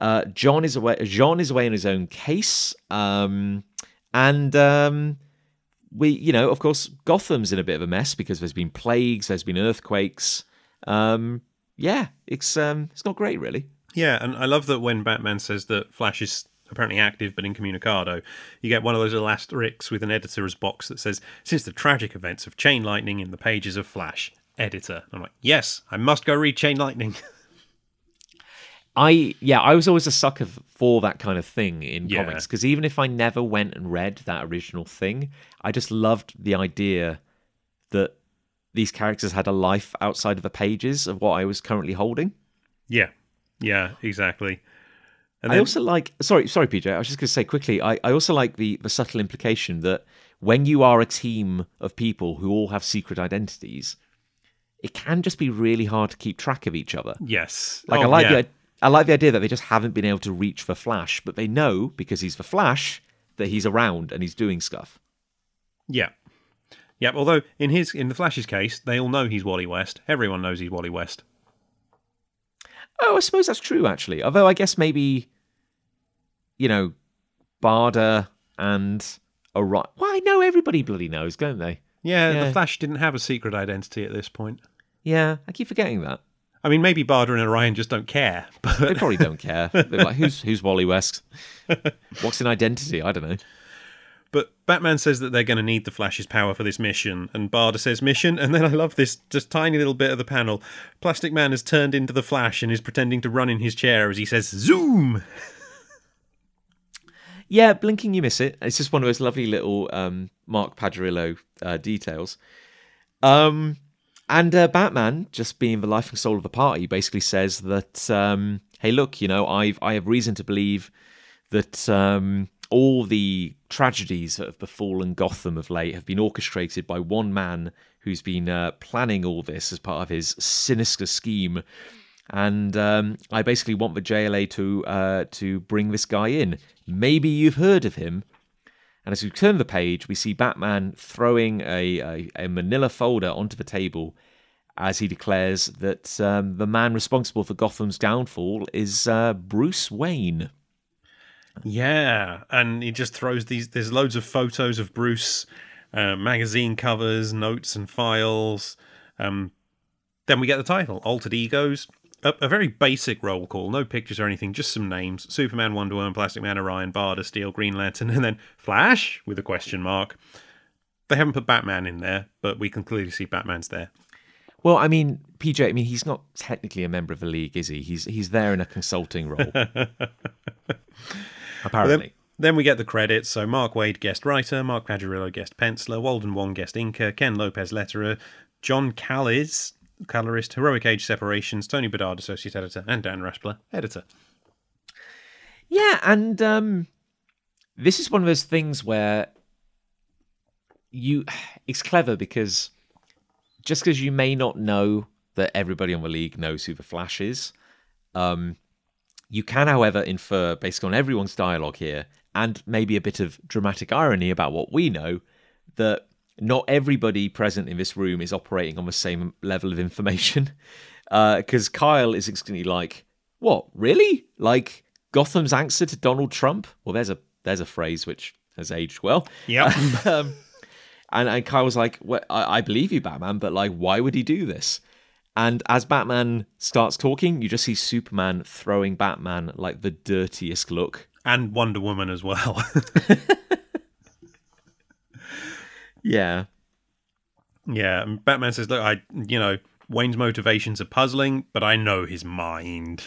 Uh, John is away. John is away in his own case, um, and um, we, you know, of course, Gotham's in a bit of a mess because there's been plagues, there's been earthquakes. Um, yeah, it's um, it's not great, really. Yeah, and I love that when Batman says that Flash is apparently active but incommunicado, you get one of those asterisks with an editor's box that says, Since the tragic events of Chain Lightning in the pages of Flash, editor. I'm like, Yes, I must go read Chain Lightning. I yeah, I was always a sucker for that kind of thing in Yeah. comics because even if I never went and read that original thing, I just loved the idea that these characters had a life outside of the pages of what I was currently holding. yeah, yeah, exactly. And I also like sorry, sorry, PJ. I was just going to say quickly. I, I also like the the subtle implication that when you are a team of people who all have secret identities, it can just be really hard to keep track of each other. yes. Like Oh, I like yeah. the I like the idea that they just haven't been able to reach for Flash, but they know because he's the Flash that he's around and he's doing stuff. Yeah. Yeah, although in his in the Flash's case, they all know he's Wally West. Everyone knows he's Wally West. Oh, I suppose that's true actually. Although I guess maybe you know Barda and Orion. Well, I know everybody bloody knows, don't they? Yeah, Yeah. the Flash didn't have a secret identity at this point. Yeah, I keep forgetting that. I mean, maybe Barda and Orion just don't care, They probably don't care. They're like, who's who's Wally West? What's an identity? I don't know. But Batman says that they're going to need the Flash's power for this mission, and Barda says mission, and then I love this just tiny little bit of the panel. Plastic Man has turned into the Flash and is pretending to run in his chair as he says "Zoom." Yeah, blinking you miss it. It's just one of those lovely little um, Mark Pajarillo uh, details. Um, and uh, Batman, just being the life and soul of the party, basically says that, um, "Hey, look, you know, I've I have reason to believe that um, all the tragedies that have befallen Gotham of late have been orchestrated by one man who's been uh, planning all this as part of his sinister scheme." and um, I basically want the JLA to uh, to bring this guy in. Maybe you've heard of him. And as we turn the page, we see Batman throwing a, a, a manila folder onto the table as he declares that um, the man responsible for Gotham's downfall is uh, Bruce Wayne. Yeah, and he just throws these. There's loads of photos of Bruce, uh, magazine covers, notes, and files. Um, then we get the title: Altered Egos. A, a very basic roll call, no pictures or anything, just some names: Superman, Wonder Woman, Plastic Man, Orion, Barda, Steel, Green Lantern, and then Flash with a question mark. They haven't put Batman in there, but we can clearly see Batman's there. Well, I mean, PJ, I mean, he's not technically a member of the league, is he? He's he's there in a consulting role. Apparently. Then we get the credits. So Mark Waid, guest writer, Mark Pajarillo, guest penciler, Walden Wong, guest inker, Ken Lopez, letterer, John Kalisz, colorist, Heroic Age Separations, Tony Bedard, associate editor, and Dan Raspler, editor. Yeah, and um, this is one of those things where you it's clever because just because you may not know that everybody on the league knows who the Flash is, um, you can, however, infer based on everyone's dialogue here and maybe a bit of dramatic irony about what we know that not everybody present in this room is operating on the same level of information. Because uh, Kyle is instantly like, "What? Really? Like Gotham's answer to Donald Trump?" Well, there's a there's a phrase which has aged well. Yeah. um, and, and Kyle was like, well, I, I believe you, Batman, but like, why would he do this? And as Batman starts talking, you just see Superman throwing Batman like the dirtiest look. And Wonder Woman as well. yeah. Yeah. And Batman says, Look, I, you know, Wayne's motivations are puzzling, but I know his mind.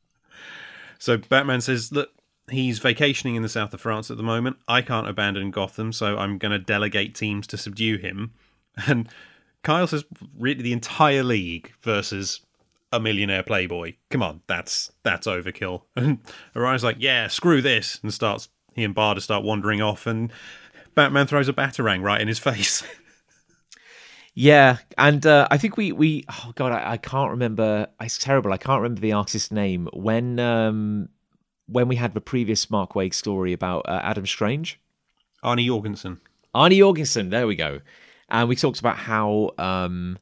so Batman says, Look, he's vacationing in the south of France at the moment. I can't abandon Gotham, so I'm going to delegate teams to subdue him. And Kyle says, really, the entire league versus a millionaire playboy. Come on, that's that's overkill. And Orion's like, yeah, screw this, and starts he and Barda start wandering off, and Batman throws a batarang right in his face. Yeah, and uh, I think we we oh god, I, I, can't remember. It's terrible. I can't remember the artist's name when um when we had the previous Mark Waid story about uh, Adam Strange. Arnie Jorgensen. Arnie Jorgensen. There we go and we talked about how um,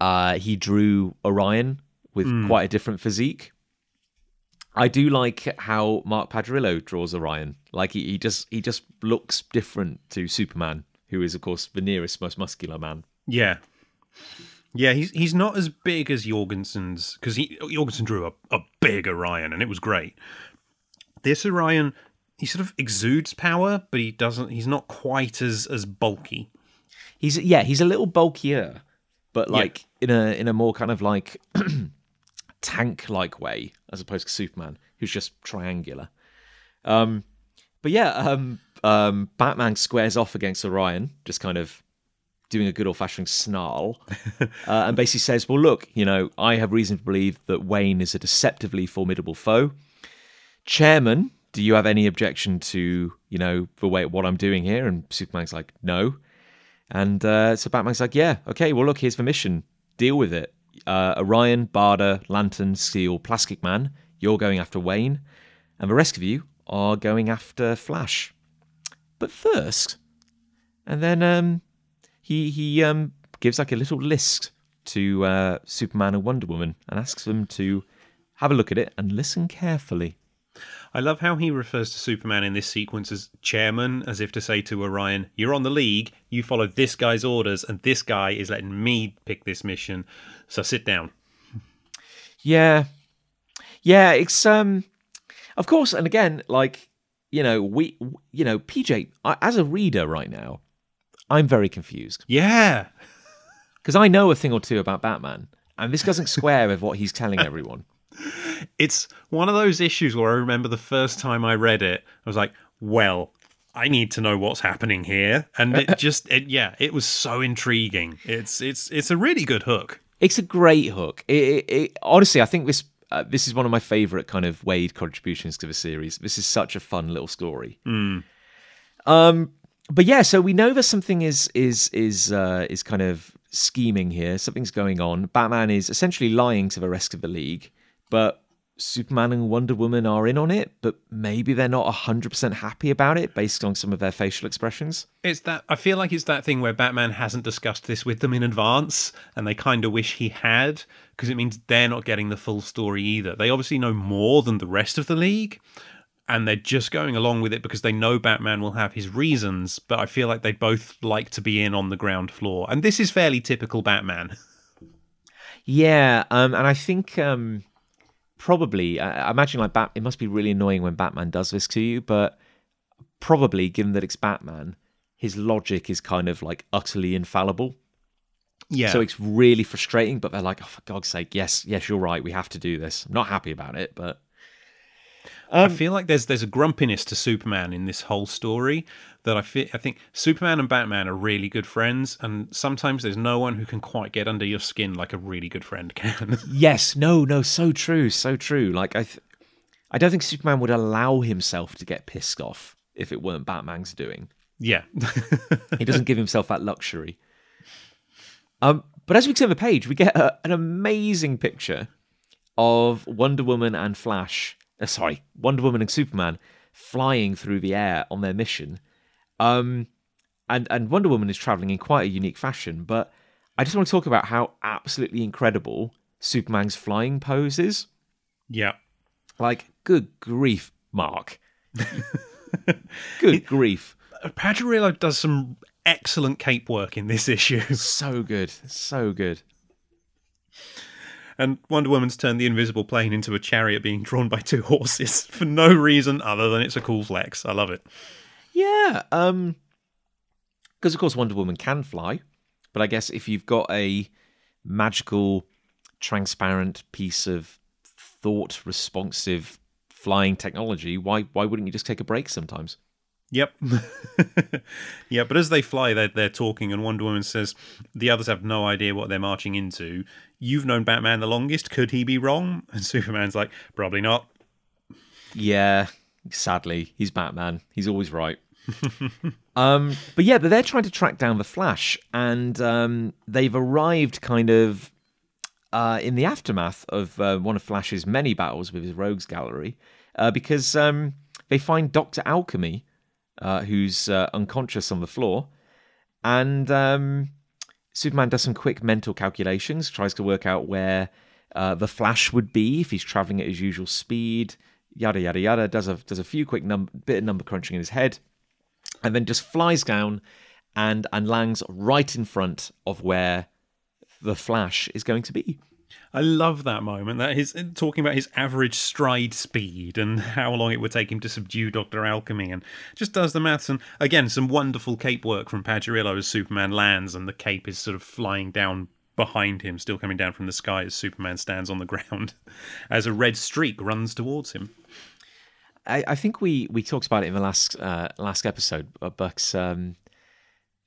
uh, he drew Orion with mm. quite a different physique. I do like how Mark Pajarillo draws Orion. Like he, he just he just looks different to Superman, who is of course the nearest most muscular man. Yeah, yeah. He's he's not as big as Jorgensen's because Jorgensen drew a, a big Orion and it was great. This Orion, he sort of exudes power, but he doesn't. He's not quite as as bulky. He's yeah, he's a little bulkier, but like yeah. in a in a more kind of like tank like way as opposed to Superman, who's just triangular. Um, but yeah, um, um, Batman squares off against Orion, just kind of doing a good old fashioned snarl, uh, and basically says, "Well, look, you know, I have reason to believe that Wayne is a deceptively formidable foe. Chairman, do you have any objection to you know the way what I'm doing here?" And Superman's like, "No." And uh, so Batman's like, yeah, okay, well, look, here's the mission. Deal with it. Uh, Orion, Barda, Lantern, Steel, Plastic Man, you're going after Wayne, and the rest of you are going after Flash. But first, and then um, he he um, gives like a little list to uh, Superman and Wonder Woman and asks them to have a look at it and listen carefully. I love how he refers to Superman in this sequence as chairman, as if to say to Orion, You're on the league, you follow this guy's orders, and this guy is letting me pick this mission. So sit down. Yeah. Yeah, it's um of course, and again, like, you know, we you know, PJ, I, as a reader right now, I'm very confused. Yeah. Because I know a thing or two about Batman, and this doesn't square with what he's telling everyone it's one of those issues where I remember the first time I read it, I was like, well, I need to know what's happening here, and it just, it, yeah, it was so intriguing. It's it's it's a really good hook. It's a great hook. It, it, it, honestly, I think this uh, this is one of my favorite kind of Waid contributions to the series. This is such a fun little story. Mm. Um, but yeah, so we know that something is is is uh, is kind of scheming here. Something's going on. Batman is essentially lying to the rest of the league, but Superman and Wonder Woman are in on it, but maybe they're not 100% happy about it based on some of their facial expressions. It's that I feel like it's that thing where Batman hasn't discussed this with them in advance and they kind of wish he had because it means they're not getting the full story either. They obviously know more than the rest of the league and they're just going along with it because they know Batman will have his reasons, but I feel like they both like to be in on the ground floor. And this is fairly typical Batman. Yeah, um, and I think um, probably I imagine like Bat it must be really annoying when Batman does this to you, but probably given that it's Batman, his logic is kind of like utterly infallible. Yeah. So it's really frustrating, but they're like, oh, for God's sake, yes, yes, you're right. We have to do this. I'm not happy about it, but um, I feel like there's there's a grumpiness to Superman in this whole story that I feel I think Superman and Batman are really good friends, and sometimes there's no one who can quite get under your skin like a really good friend can. yes, no, no, so true, so true. Like I, th- I don't think Superman would allow himself to get pissed off if it weren't Batman's doing. Yeah, he doesn't give himself that luxury. Um, but as we turn the page, we get a, an amazing picture of Wonder Woman and Flash uh, sorry, Wonder Woman and Superman flying through the air on their mission. Um, and and Wonder Woman is traveling in quite a unique fashion. But I just want to talk about how absolutely incredible Superman's flying pose is. Yeah. Like, good grief, Mark. good grief. Pajarillo does some excellent cape work in this issue. So good. So good. And Wonder Woman's turned the invisible plane into a chariot being drawn by two horses for no reason other than it's a cool flex. I love it. Yeah. Um because of course Wonder Woman can fly, but I guess if you've got a magical transparent piece of thought responsive flying technology, why why wouldn't you just take a break sometimes? Yep. yeah, but as they fly, they're, they're talking, and Wonder Woman says, The others have no idea what they're marching into. You've known Batman the longest. Could he be wrong? And Superman's like, Probably not. Yeah, sadly, he's Batman. He's always right. um, but yeah, but they're trying to track down the Flash, and um, they've arrived kind of uh, in the aftermath of uh, one of Flash's many battles with his rogues gallery, uh, because um, they find Doctor Alchemy, uh, who's uh, unconscious on the floor, and um, Superman does some quick mental calculations, tries to work out where uh, the Flash would be if he's traveling at his usual speed. Yada yada yada. Does a does a few quick num- bit of number crunching in his head, and then just flies down and and lands right in front of where the Flash is going to be. I love that moment. That is talking about his average stride speed and how long it would take him to subdue Doctor Alchemy, and just does the maths. And again, some wonderful cape work from Pajarillo as Superman lands, and the cape is sort of flying down behind him, still coming down from the sky as Superman stands on the ground, as a red streak runs towards him. I, I think we we talked about it in the last uh, last episode, but um,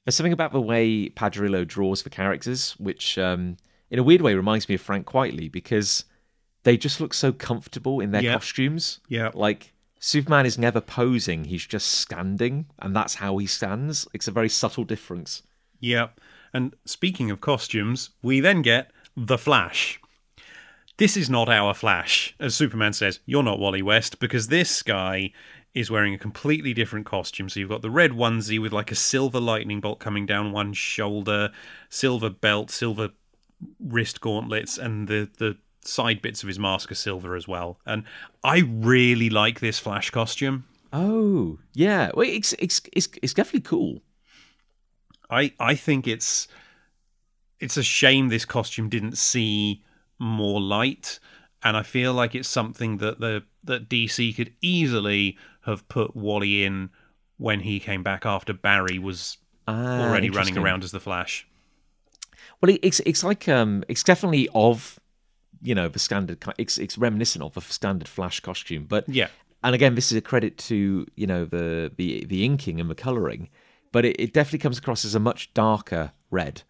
there's something about the way Pajarillo draws the characters, which um, in a weird way reminds me of Frank Quitely because they just look so comfortable in their Yeah. costumes. Yeah. Like Superman is never posing, he's just standing, and that's how he stands. It's a very subtle difference. Yep. And speaking of costumes, we then get the Flash. This is not our Flash. As Superman says, you're not Wally West because this guy is wearing a completely different costume. So you've got the red onesie with like a silver lightning bolt coming down one shoulder, silver belt, silver wrist gauntlets, and the the side bits of his mask are silver as well. And I really like this Flash costume. Oh, yeah. Well, it's it's it's, it's definitely cool. I I think it's it's a shame this costume didn't see more light, and I feel like it's something that the that DC could easily have put Wally in when he came back after Barry was Ah, already running around as the Flash. Well, it's it's like um, it's definitely of you know the standard. It's it's reminiscent of a standard Flash costume, but Yeah. and again, this is a credit to you know the the the inking and the coloring, but it, it definitely comes across as a much darker red,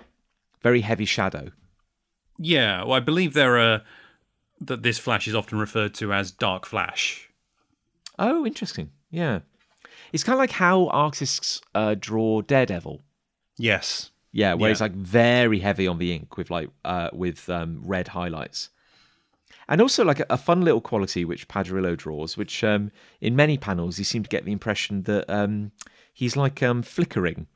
very heavy shadow. Yeah, well, I believe there are that this Flash is often referred to as Dark Flash. Oh, interesting. Yeah, it's kind of like how artists uh, draw Daredevil. Yes. Yeah, where Yeah. it's like very heavy on the ink with like uh, with um, red highlights, and also like a, a fun little quality which Pajarillo draws, which um, in many panels you seem to get the impression that um, he's like um, flickering,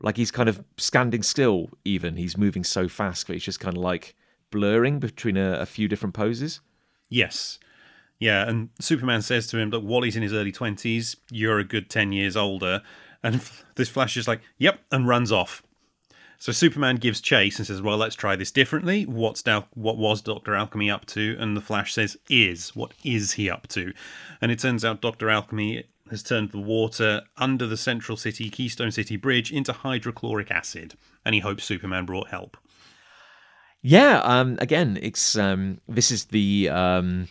like he's kind of standing still. Even he's moving so fast that he's just kind of like blurring between a, a few different poses. Yes. Yeah, and Superman says to him, Look, Wally's in his early 20s, you're a good 10 years older. And this Flash is like, Yep, and runs off. So Superman gives chase and says, Well, let's try this differently. What's Dal- what was Dr. Alchemy up to? And the Flash says, Is. What is he up to? And it turns out Dr. Alchemy has turned the water under the Central City, Keystone City Bridge into hydrochloric acid. And he hopes Superman brought help. Yeah. Um. Again, it's um. This is the um.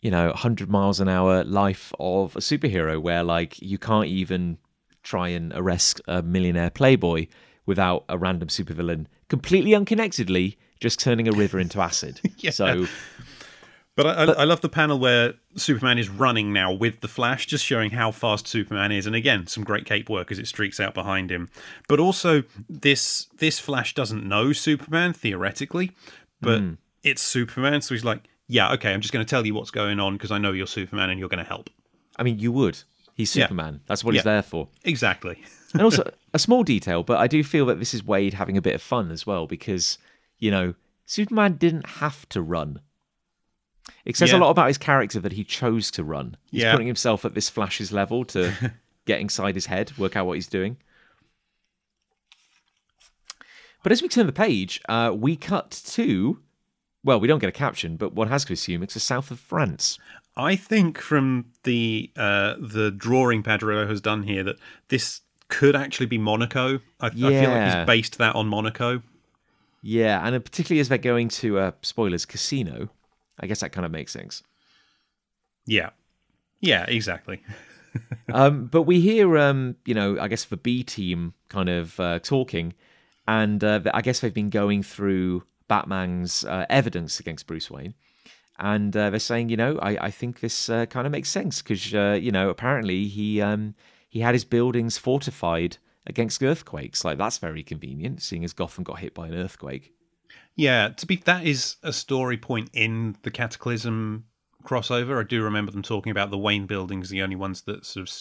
You know, 100 miles an hour life of a superhero, where like you can't even try and arrest a millionaire playboy without a random supervillain completely unconnectedly just turning a river into acid. Yeah. So But I, I, I love the panel where Superman is running now with the Flash, just showing how fast Superman is, and again, some great cape work as it streaks out behind him. But also, this this Flash doesn't know Superman theoretically, but hmm. it's Superman, so he's like, "Yeah, okay, I'm just going to tell you what's going on because I know you're Superman and you're going to help." I mean, you would. He's Yeah. Superman. That's what he's there for. Exactly. And also a small detail, but I do feel that this is Waid having a bit of fun as well because, you know, Superman didn't have to run. It says Yeah. a lot about his character that he chose to run. He's Yeah. putting himself at this Flash's level to get inside his head, work out what he's doing. But as we turn the page, uh, we cut to, well, we don't get a caption, but one has to assume it's the south of France. I think from the uh, the drawing Pajarillo has done here that this could actually be Monaco. I, I feel like he's based that on Monaco. Yeah, and particularly as they're going to, uh, spoilers, casino. I guess that kind of makes sense. Yeah. Yeah, exactly. um, but we hear, um, you know, I guess the B team kind of uh, talking, and uh, I guess they've been going through Batman's uh, evidence against Bruce Wayne, and uh, they're saying, you know, I, I think this uh, kind of makes sense because, uh, you know, apparently he um, he had his buildings fortified against earthquakes. Like that's very convenient, seeing as Gotham got hit by an earthquake. Yeah, to be that is a story point in the Cataclysm crossover. I do remember them talking about the Wayne buildings, the only ones that sort of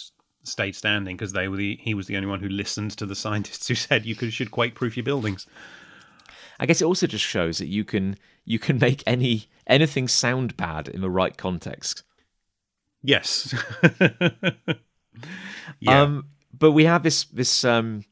stayed standing because they were the he was the only one who listened to the scientists who said you could should quake proof your buildings. I guess it also just shows that you can you can make any anything sound bad in the right context. Yes. yeah. Um, but we have this this um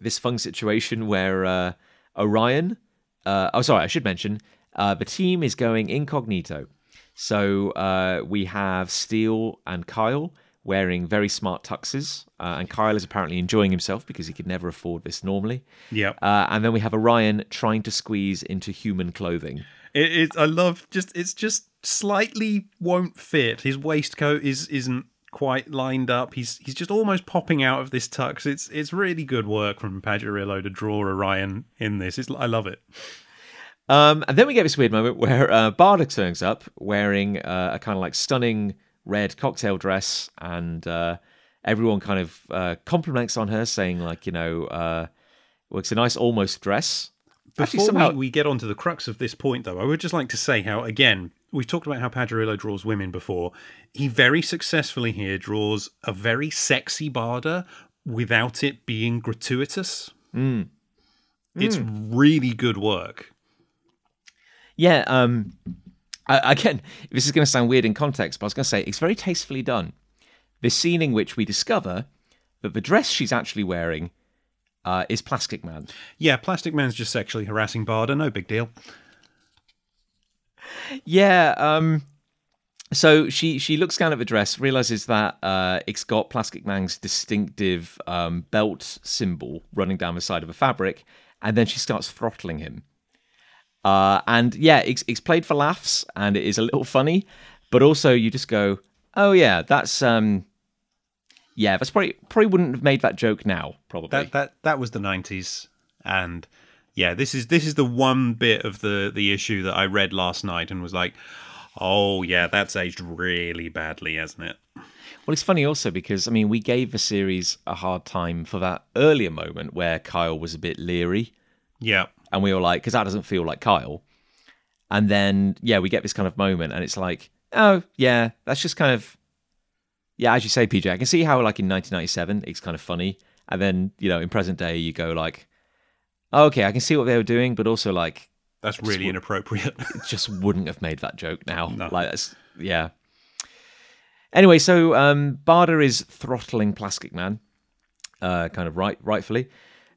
this fun situation where uh, Orion. Uh, oh, sorry, I should mention uh, the team is going incognito. So uh, we have Steel and Kyle wearing very smart tuxes, uh, and Kyle is apparently enjoying himself because he could never afford this normally. yeah. Uh, and then we have Orion trying to squeeze into human clothing. It is. I love just. It's just slightly won't fit. His waistcoat is isn't quite lined up. He's he's just almost popping out of this tux. It's it's really good work from Pajarillo to draw Orion in this. It's, I love it. Um, and then we get this weird moment where uh, Barda turns up wearing uh, a kind of like stunning red cocktail dress, and uh, everyone kind of uh, compliments on her, saying like, you know, uh, well, it's a nice almost dress. Actually, Before somehow- we, we get on to the crux of this point, though, I would just like to say how, again, we've talked about how Pajarillo draws women before. He very successfully here draws a very sexy Barda without it being gratuitous. It's really good work. Yeah. Um, I, again, this is going to sound weird in context, but I was going to say it's very tastefully done. This scene in which we discover that the dress she's actually wearing uh, is Plastic Man. Yeah, Plastic Man's just sexually harassing Barda, no big deal. Yeah. Um, so she she looks down at the dress, realizes that uh, it's got Plastic Man's distinctive um, belt symbol running down the side of the fabric, and then she starts throttling him. Uh, and yeah, it's, it's played for laughs, and it is a little funny, but also you just go, "Oh yeah, that's um, yeah, that's probably probably wouldn't have made that joke now, probably." That that that was the nineties, and yeah, this is this is the one bit of the the issue that I read last night and was like, oh yeah, that's aged really badly, hasn't it? Well, it's funny also because I mean we gave the series a hard time for that earlier moment where Kyle was a bit leery. Yeah, and we were like, because that doesn't feel like Kyle. And then, yeah, we get this kind of moment, and it's like, oh, yeah, that's just kind of, yeah, as you say, PJ, I can see how, like, in 1997, it's kind of funny. And then, you know, in present day, you go, like, oh, okay, I can see what they were doing, but also, like, that's really inappropriate. it just wouldn't have made that joke now. No. Like, that's, yeah. Anyway, so um, Barda is throttling Plastic Man, uh, kind of right, rightfully.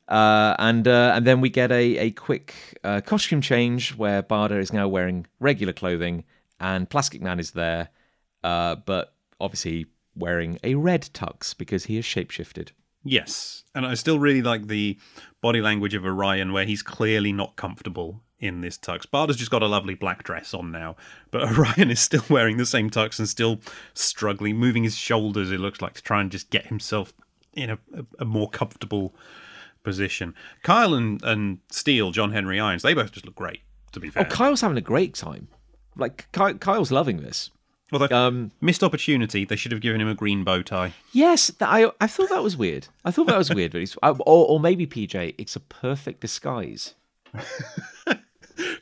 Uh, and uh, and then we get a, a quick uh, costume change where Barda is now wearing regular clothing and Plastic Man is there, uh, but obviously wearing a red tux because he is shapeshifted. Yes, and I still really like the body language of Orion, where he's clearly not comfortable in this tux. Barda's just got a lovely black dress on now, but Orion is still wearing the same tux and still struggling, moving his shoulders. It looks like to try and just get himself in a, a, more comfortable position. Kyle and and Steel, John Henry Irons, they both just look great. To be oh, fair, Oh, Kyle's having a great time. Like Ky- Kyle's loving this. Although, Um, missed opportunity. They should have given him a green bow tie. Yes, th- I I thought that was weird. I thought that was weird, but it's, or, or maybe PJ, it's a perfect disguise.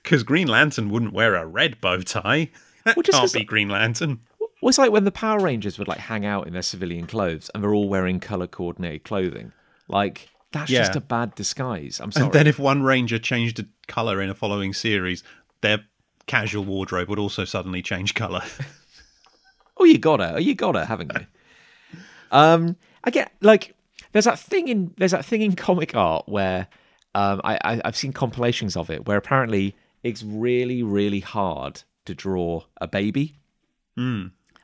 Because Green Lantern wouldn't wear a red bow tie. That Well, just can't be Green Lantern. Well, it's like when the Power Rangers would like hang out in their civilian clothes and they're all wearing color coordinated clothing. Like that's Yeah. just a bad disguise. I'm sorry. And then if one ranger changed a color in a following series, their casual wardrobe would also suddenly change color. Oh, you gotta, oh, you gotta, haven't you? um, I get like there's that thing in there's that thing in comic art where um, I, I I've seen compilations of it where apparently it's really really hard to draw a baby.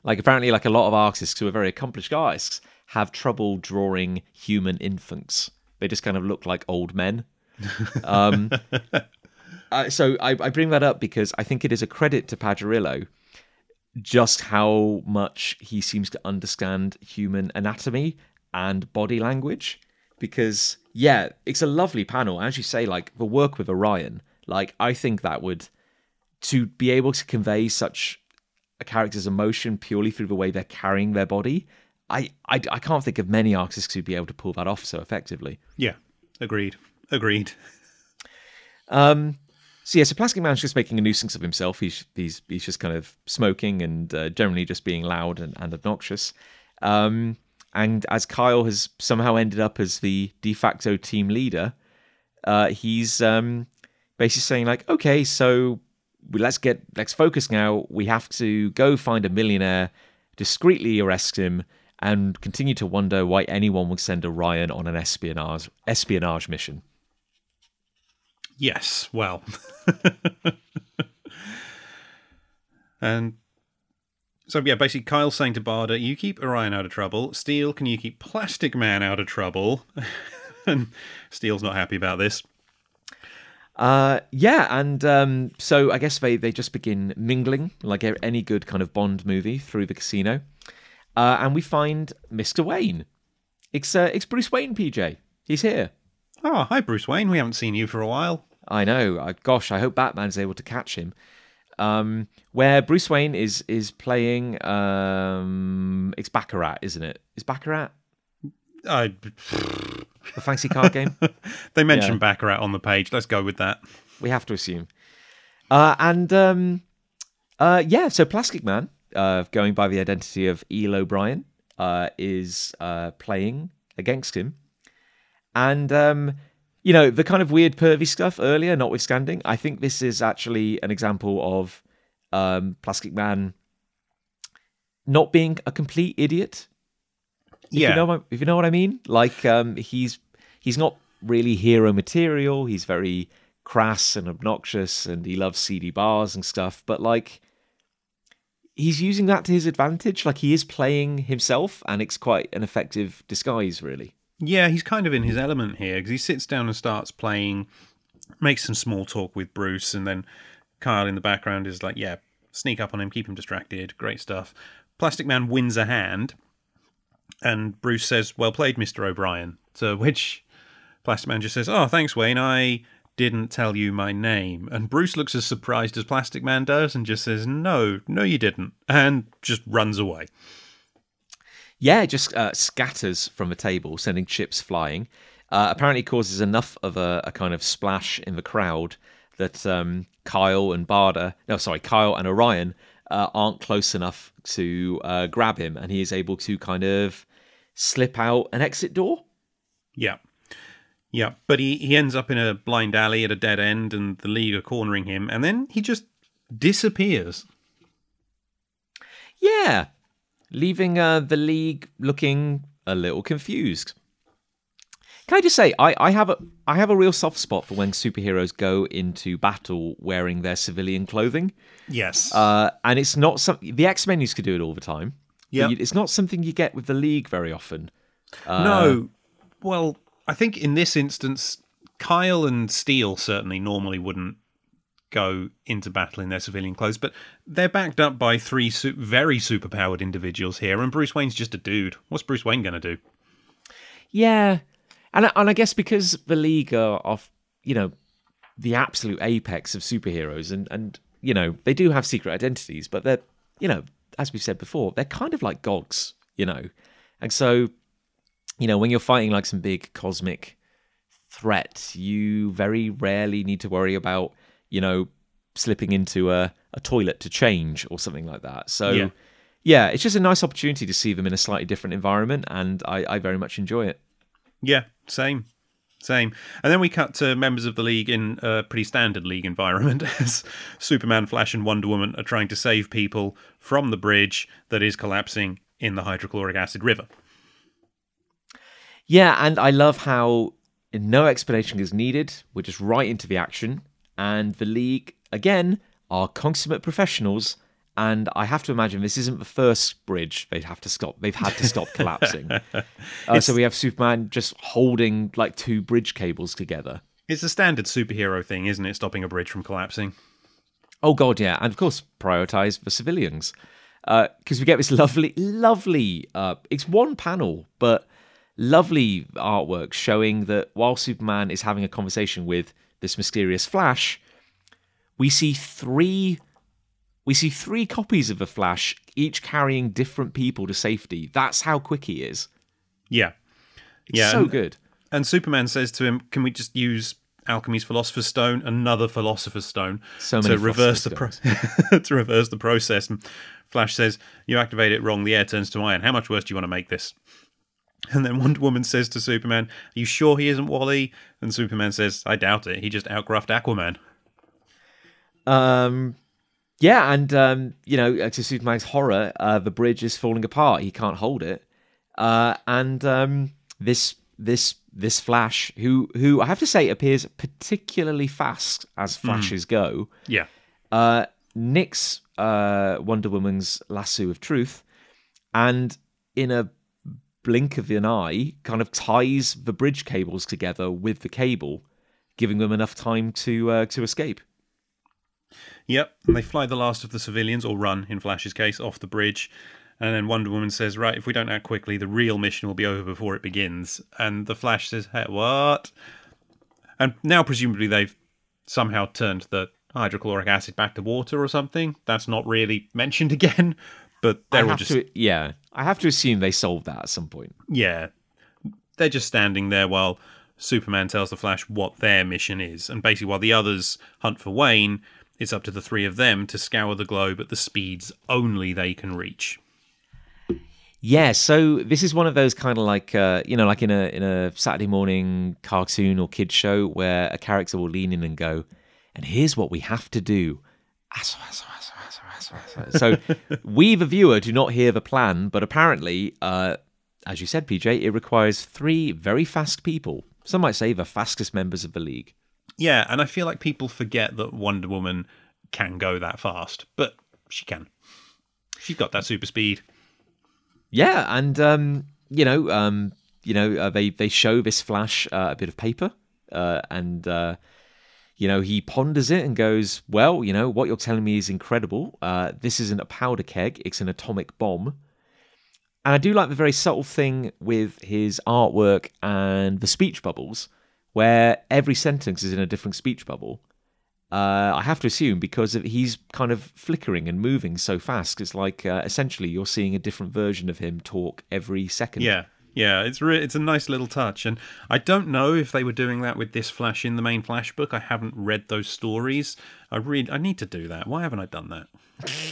Like apparently, like a lot of artists who are very accomplished artists have trouble drawing human infants. They just kind of look like old men. Um, uh, so I, I bring that up because I think it is a credit to Pajarillo just how much he seems to understand human anatomy and body language. Because yeah, it's a lovely panel. As you say, like the work with Orion, like I think that would to be able to convey such a character's emotion purely through the way they're carrying their body. I, I, I can't think of many artists who'd be able to pull that off so effectively. yeah, agreed. Agreed. Um, so yeah, so Plastic Man's just making a nuisance of himself. He's he's he's just kind of smoking and uh, generally just being loud and, and obnoxious. Um, and as Kyle has somehow ended up as the de facto team leader, uh, he's um, basically saying like, okay, so let's get let's focus now. We have to go find a millionaire, discreetly arrest him, and continue to wonder why anyone would send Orion on an espionage espionage mission. Yes, well. and so, yeah, basically, Kyle's saying to Barda, you keep Orion out of trouble. Steel, can you keep Plastic Man out of trouble? and Steel's not happy about this. Uh, yeah, and um, so I guess they, they just begin mingling like any good kind of Bond movie through the casino, uh, and we find Mister Wayne. It's uh, it's Bruce Wayne, PJ. He's here. Oh, hi, Bruce Wayne. We haven't seen you for a while. I know. I, gosh, I hope Batman's able to catch him. Um, where Bruce Wayne is is playing. Um, it's Baccarat, isn't it? Is Baccarat I, the fancy card game? they mentioned Yeah. Baccarat on the page. Let's go with that. We have to assume. Uh, and um, uh, yeah, so Plastic Man, uh, going by the identity of Eel O'Brien, uh, is uh, playing against him. And, um, you know, the kind of weird pervy stuff earlier, notwithstanding, I think this is actually an example of um, Plastic Man not being a complete idiot. If Yeah. you know if you know what I mean. Like um, he's he's not really hero material. He's very crass and obnoxious, and he loves seedy bars and stuff. But like, he's using that to his advantage. Like he is playing himself, and it's quite an effective disguise, really. Yeah, he's kind of in his element here because he sits down and starts playing, makes some small talk with Bruce, and then Kyle in the background is like, "Yeah, sneak up on him, keep him distracted, great stuff." Plastic Man wins a hand, and Bruce says, "Well played, Mister O'Brien." To which Plastic Man just says, "Oh, thanks, Wayne. I didn't tell you my name." And Bruce looks as surprised as Plastic Man does, and just says, "No, no, you didn't," and just runs away. Yeah, it just uh, scatters from the table, sending chips flying. Uh, apparently, causes enough of a, a kind of splash in the crowd that um, Kyle and Barda, no, sorry, Kyle and Orion uh, aren't close enough to uh, grab him, and he is able to kind of slip out an exit door. Yeah. Yeah. But he, he ends up in a blind alley at a dead end and the league are cornering him and then he just disappears. Yeah, leaving uh, the league looking a little confused. Can I just say, I, I have a I have a real soft spot for when superheroes go into battle wearing their civilian clothing, Yes. uh, and it's not something the X Men used to do it all the time. you- it's not something you get with the league very often. Uh, no. Well, I think in this instance, Kyle and Steel certainly normally wouldn't go into battle in their civilian clothes, but they're backed up by three su- very superpowered individuals here, and Bruce Wayne's just a dude. What's Bruce Wayne going to do? Yeah, and I- and I guess because the league are off, you know, the absolute apex of superheroes, and and you know they do have secret identities, but they're you know as we've said before, they're kind of like gods, you know, and so you know when you're fighting like some big cosmic threat, you very rarely need to worry about you know slipping into a, a toilet to change or something like that. So Yeah. yeah, it's just a nice opportunity to see them in a slightly different environment, and I, I very much enjoy it. Yeah, same. Same. And then we cut to members of the League in a pretty standard League environment as Superman, Flash, and Wonder Woman are trying to save people from the bridge that is collapsing in the hydrochloric acid river. Yeah, and I love how no explanation is needed. We're just right into the action. And the League, again, are consummate professionals. And I have to imagine this isn't the first bridge they'd have to stop. They've had to stop collapsing. Uh, so we have Superman just holding like two bridge cables together. It's a standard superhero thing, isn't it? Stopping a bridge from collapsing. Oh god, yeah, and of course prioritize the civilians because uh, we get this lovely, lovely. Uh, it's one panel, but lovely artwork showing that while Superman is having a conversation with this mysterious Flash, we see three. We see three copies of the Flash, each carrying different people to safety. That's how quick he is. Yeah, It's yeah, so and- good. And Superman says to him, "Can we just use alchemy's philosopher's stone, another philosopher's stone, So to reverse the pro- to reverse the process?" And Flash says, "You activate it wrong. The air turns to iron. How much worse do you want to make this?" And then Wonder Woman says to Superman, Are you sure he isn't Wally? And Superman says, I doubt it. He just outgruffed Aquaman. Um, yeah, and um, you know, to Superman's horror, uh, the bridge is falling apart. He can't hold it, uh, and um, this this this Flash, who who I have to say appears particularly fast as flashes go, Yeah. uh, nicks uh, Wonder Woman's lasso of truth, and in a blink of an eye, kind of ties the bridge cables together with the cable, giving them enough time to uh, to escape. Yep. And they fly the last of the civilians, or run, in Flash's case, off the bridge. And then Wonder Woman says, Right, if we don't act quickly, the real mission will be over before it begins. And the Flash says, Hey, what? And now, presumably, they've somehow turned the hydrochloric acid back to water or something. That's not really mentioned again. But they're all just. to, yeah, I have to assume they solved that at some point. Yeah. They're just standing there while Superman tells the Flash what their mission is. And basically, while the others hunt for Wayne, it's up to the three of them to scour the globe at the speeds only they can reach. Yeah, so this is one of those kind of like uh, you know, like in a in a Saturday morning cartoon or kids show where a character will lean in and go, "And here's what we have to do." So we, the viewer, do not hear the plan, but apparently, uh, as you said, PJ, it requires three very fast people. Some might say the fastest members of the league. Yeah, and I feel like people forget that Wonder Woman can go that fast, but she can. She's got that super speed. Yeah, and um, you know, um, you know, uh, they they show this Flash uh, a bit of paper, uh, and uh, you know, he ponders it and goes, "Well, you know, what you're telling me is incredible. Uh, this isn't a powder keg; it's an atomic bomb." And I do like the very subtle thing with his artwork and the speech bubbles, where every sentence is in a different speech bubble. Uh, I have to assume because he's kind of flickering and moving so fast. It's like uh, essentially you're seeing a different version of him talk every second. Yeah, yeah, it's re- it's a nice little touch, and I don't know if they were doing that with this Flash in the main Flash book. I haven't read those stories. I read. I need to do that. Why haven't I done that?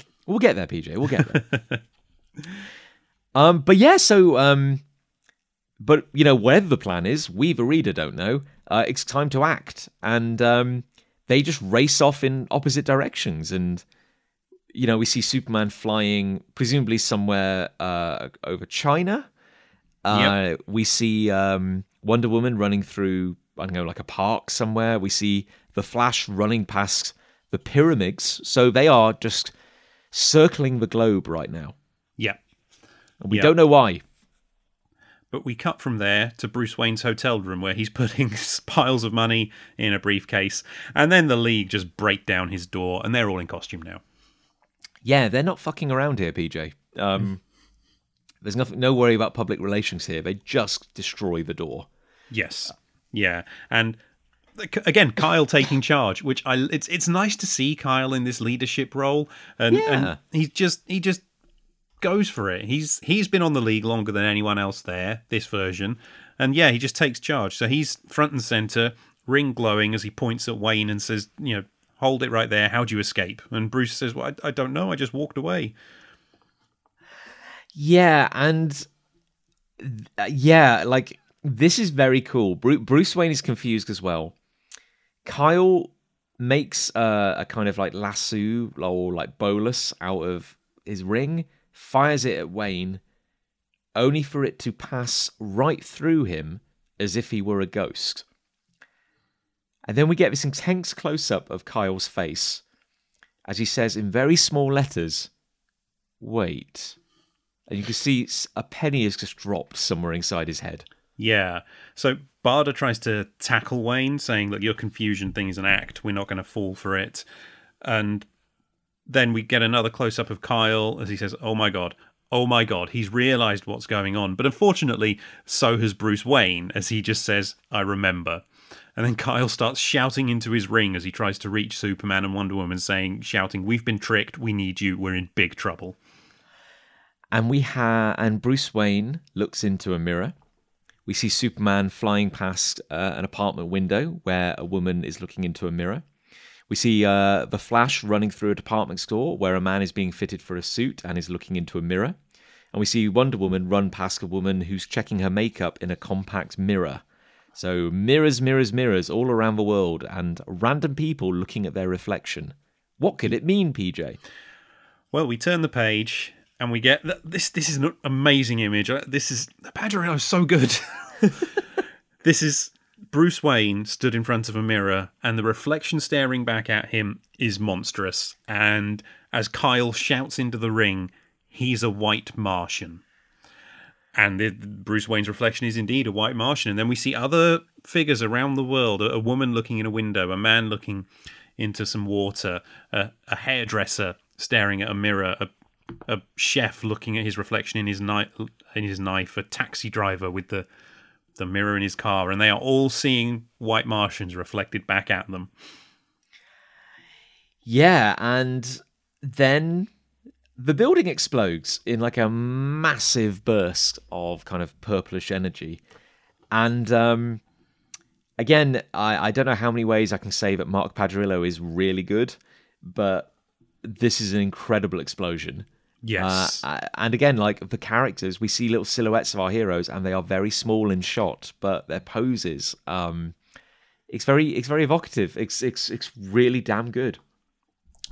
We'll get there, PJ. We'll get there. um, but yeah, so um, but you know, whatever the plan is, we the reader don't know. Uh, it's time to act, and um, they just race off in opposite directions, and you know, we see Superman flying, presumably somewhere uh, over China. Uh, We see um, Wonder Woman running through, I don't know, like a park somewhere. We see the Flash running past the pyramids. So they are just circling the globe right now. Yeah, And we Yeah. don't know why. but we cut from there to Bruce Wayne's hotel room where he's putting piles of money in a briefcase, and then the League just break down his door, and they're all in costume now. Yeah, they're not fucking around here, PJ. Um, there's nothing, no worry about public relations here. They just destroy the door. Yes. Yeah. And again, Kyle taking charge, which I it's it's nice to see Kyle in this leadership role, and Yeah. and he's just he just goes for it. He's he's been on the league longer than anyone else there. This version, and yeah, he just takes charge. So he's front and center, ring glowing as he points at Wayne and says, you know. Hold it right there. How'd you escape? And Bruce says, "Well, I, I don't know. I just walked away." Yeah, and th- yeah, like this is very cool. Bru- Bruce Wayne is confused as well. Kyle makes uh, a kind of like lasso or like bolus out of his ring, fires it at Wayne, only for it to pass right through him as if he were a ghost. And then we get this intense close up of Kyle's face as he says in very small letters, Wait. And you can see a penny has just dropped somewhere inside his head. Yeah. So Barda tries to tackle Wayne, saying, Look, your confusion thing is an act. We're not going to fall for it. And then we get another close up of Kyle as he says, Oh my God. Oh my God, he's realized what's going on. But unfortunately, so has Bruce Wayne, as he just says, I remember. And then Kyle starts shouting into his ring as he tries to reach Superman and Wonder Woman, saying, shouting, We've been tricked. We need you. We're in big trouble. And we have, and Bruce Wayne looks into a mirror we see Superman flying past uh, an apartment window where a woman is looking into a mirror. We see uh, the Flash running through a department store where a man is being fitted for a suit and is looking into a mirror. And we see Wonder Woman run past a woman who's checking her makeup in a compact mirror. So, mirrors, mirrors, mirrors all around the world, and random people looking at their reflection. What could it mean, PJ? Well, we turn the page and we get this. This is an amazing image. Uh, this is is so good. this is Bruce Wayne stood in front of a mirror, and the reflection staring back at him is monstrous. And as Kyle shouts into the ring, he's a white Martian. And the, Bruce Wayne's reflection is indeed a white Martian. And then we see other figures around the world a, a woman looking in a window, a man looking into some water, a, a hairdresser staring at a mirror, a a chef looking at his reflection in his knife, in his knife, a taxi driver with the the mirror in his car, and they are all seeing white Martians reflected back at them. Yeah, and then the building explodes in like a massive burst of kind of purplish energy, and um, again, I, I don't know how many ways I can say that Mark Pajarillo is really good, but this is an incredible explosion. Yes. Uh, and again, like the characters, we see little silhouettes of our heroes, and they are very small in shot, but their poses, um, it's very, it's very evocative. It's, it's, it's really damn good.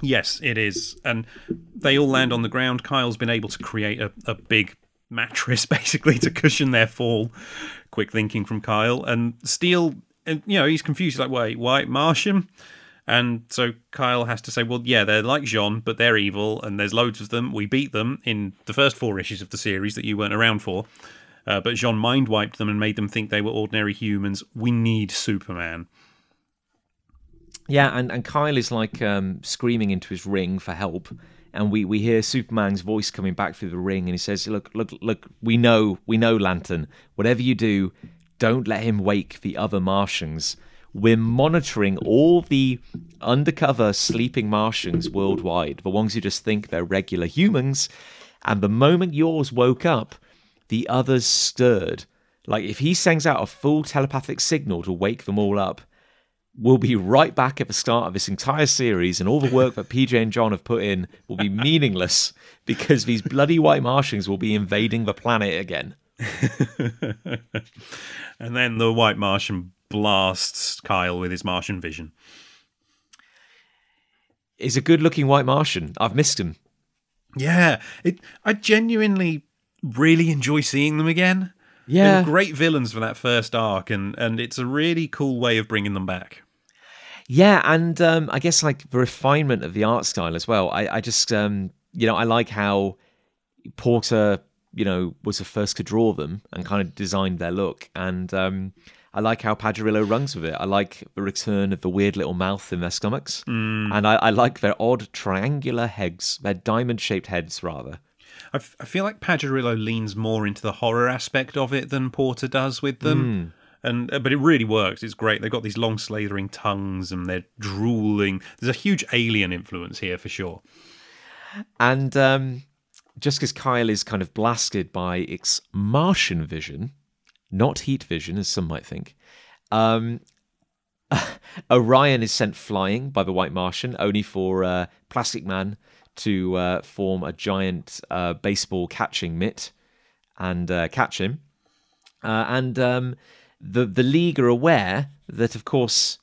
Yes, it is, and they all land on the ground. Kyle's been able to create a, a big mattress, basically, to cushion their fall. Quick thinking from Kyle, and Steel, and you know, he's confused. He's like, wait, white Martian? And so Kyle has to say, well, yeah, they're like J'onn, but they're evil, and there's loads of them. We beat them in the first four issues of the series that you weren't around for. Uh, but J'onn mind wiped them and made them think they were ordinary humans. We need Superman. Yeah, and, and Kyle is like um, screaming into his ring for help. And we, we hear Superman's voice coming back through the ring, and he says, "Look, look, look! We know, we know, Lantern. Whatever you do, don't let him wake the other Martians we're monitoring all the undercover sleeping Martians worldwide, the ones who just think they're regular humans. And the moment yours woke up, the others stirred. Like if he sends out a full telepathic signal to wake them all up, we'll be right back at the start of this entire series, and all the work that PJ and Jon have put in will be meaningless because these bloody white Martians will be invading the planet again. and then the white Martian blasts Kyle with his Martian vision. He's a good-looking white Martian. I've missed him. Yeah, it. I genuinely really enjoy seeing them again. Yeah, great villains for that first arc, and and it's a really cool way of bringing them back. Yeah, and um, I guess like the refinement of the art style as well. I, I just um, you know I like how Porter you know was the first to draw them and kind of designed their look, and um, I like how Pajarillo runs with it. I like the return of the weird little mouth in their stomachs. Mm. And I, I, like their odd triangular heads, their diamond shaped heads, rather. I, f- I feel like Pajarillo leans more into the horror aspect of it than Porter does with them. Mm. And, uh, but it really works. It's great. They've got these long, slathering tongues and they're drooling. There's a huge alien influence here for sure. And um, just because Kyle is kind of blasted by its Martian vision, not heat vision, as some might think. Um, Orion is sent flying by the White Martian, only for uh, Plastic Man to uh, form a giant uh, baseball catching mitt and uh, catch him. Uh, and um, the the league are aware that, of course,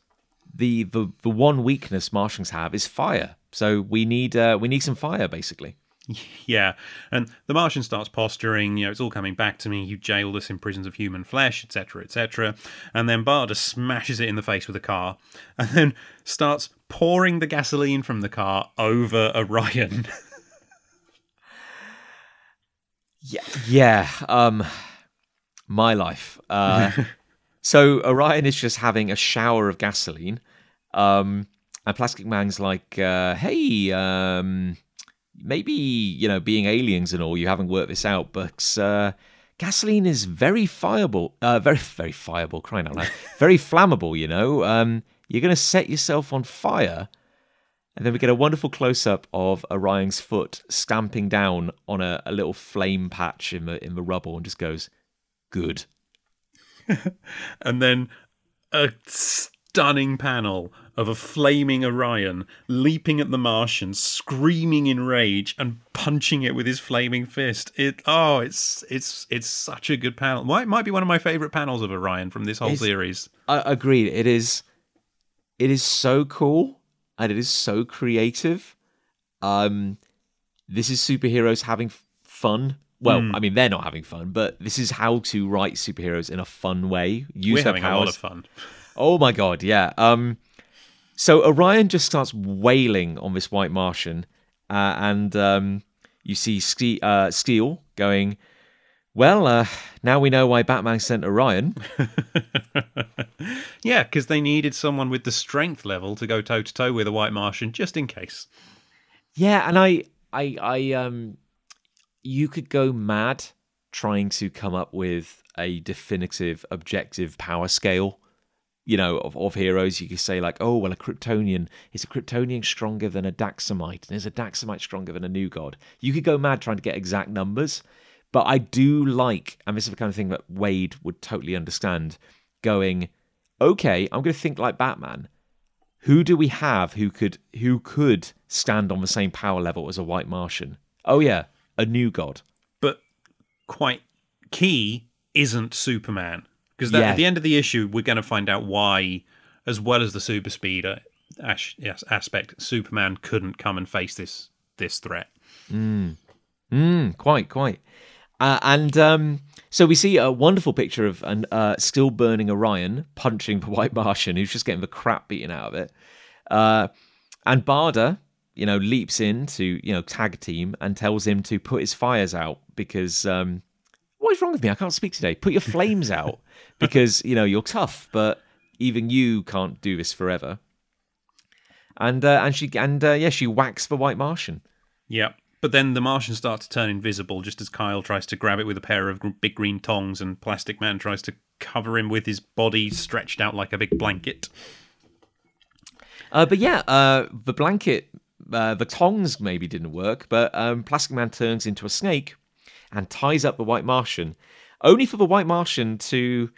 the, the the one weakness Martians have is fire. So we need uh, we need some fire, basically. Yeah, and the Martian starts posturing, you know, it's all coming back to me, you jailed us in prisons of human flesh, etc., etc. And then Barda smashes it in the face with a car, and then starts pouring the gasoline from the car over Orion. yeah, yeah. Um, my life. Uh, so Orion is just having a shower of gasoline, um, and Plastic Man's like, uh, "Hey, um, maybe you know, being aliens and all, you haven't worked this out, but uh, gasoline is very fireable, uh, very very fireable. Crying out loud, very flammable. You know, um, you're going to set yourself on fire." And then we get a wonderful close up of Orion's foot stamping down on a, a little flame patch in the in the rubble, and just goes, "Good." and then a stunning panel of a flaming Orion leaping at the Martian, screaming in rage and punching it with his flaming fist. It oh, it's it's it's such a good panel. Might might be one of my favorite panels of Orion from this whole It's- series. I agreed. It is, it is so cool and it is so creative. Um, this is superheroes having f- fun. Well, I mean, they're not having fun, but this is how to write superheroes in a fun way. Use We're their having a lot powers. of fun. Oh my god, yeah. Um, so Orion just starts wailing on this white Martian, uh, and um, you see Ste- uh, Steel going. Well, uh, now we know why Batman sent Orion. Yeah, because they needed someone with the strength level to go toe to toe with a White Martian, just in case. Yeah, and I, I, I, um, you could go mad trying to come up with a definitive, objective power scale. You know, of, of heroes, you could say like, oh, well, a Kryptonian is a Kryptonian stronger than a Daxamite, and is a Daxamite stronger than a New God? You could go mad trying to get exact numbers, but I do like, and this is the kind of thing that Waid would totally understand. Going, okay, I'm going to think like Batman who do we have who could who could stand on the same power level as a white Martian? Oh yeah, a new god. But quite key isn't Superman. Because Yeah. at the end of the issue, we're going to find out why, as well as the super speed as- yes, aspect, Superman couldn't come and face this this threat. Mm, quite, quite. Uh, and um, so we see a wonderful picture of an uh, still burning Orion punching the White Martian, who's just getting the crap beaten out of it. Uh, and Barda, you know, leaps in to you know tag team and tells him to put his fires out because um, what is wrong with me? I can't speak today. Put your flames out because you know you're tough, but even you can't do this forever. And uh, and she and uh, yeah, she whacks the White Martian. Yeah, But then the Martian starts to turn invisible just as Kyle tries to grab it with a pair of big green tongs, and Plastic Man tries to cover him with his body stretched out like a big blanket. Uh, but yeah, uh, the blanket, uh, the tongs maybe didn't work, but um, Plastic Man turns into a snake and ties up the White Martian, only for the White Martian to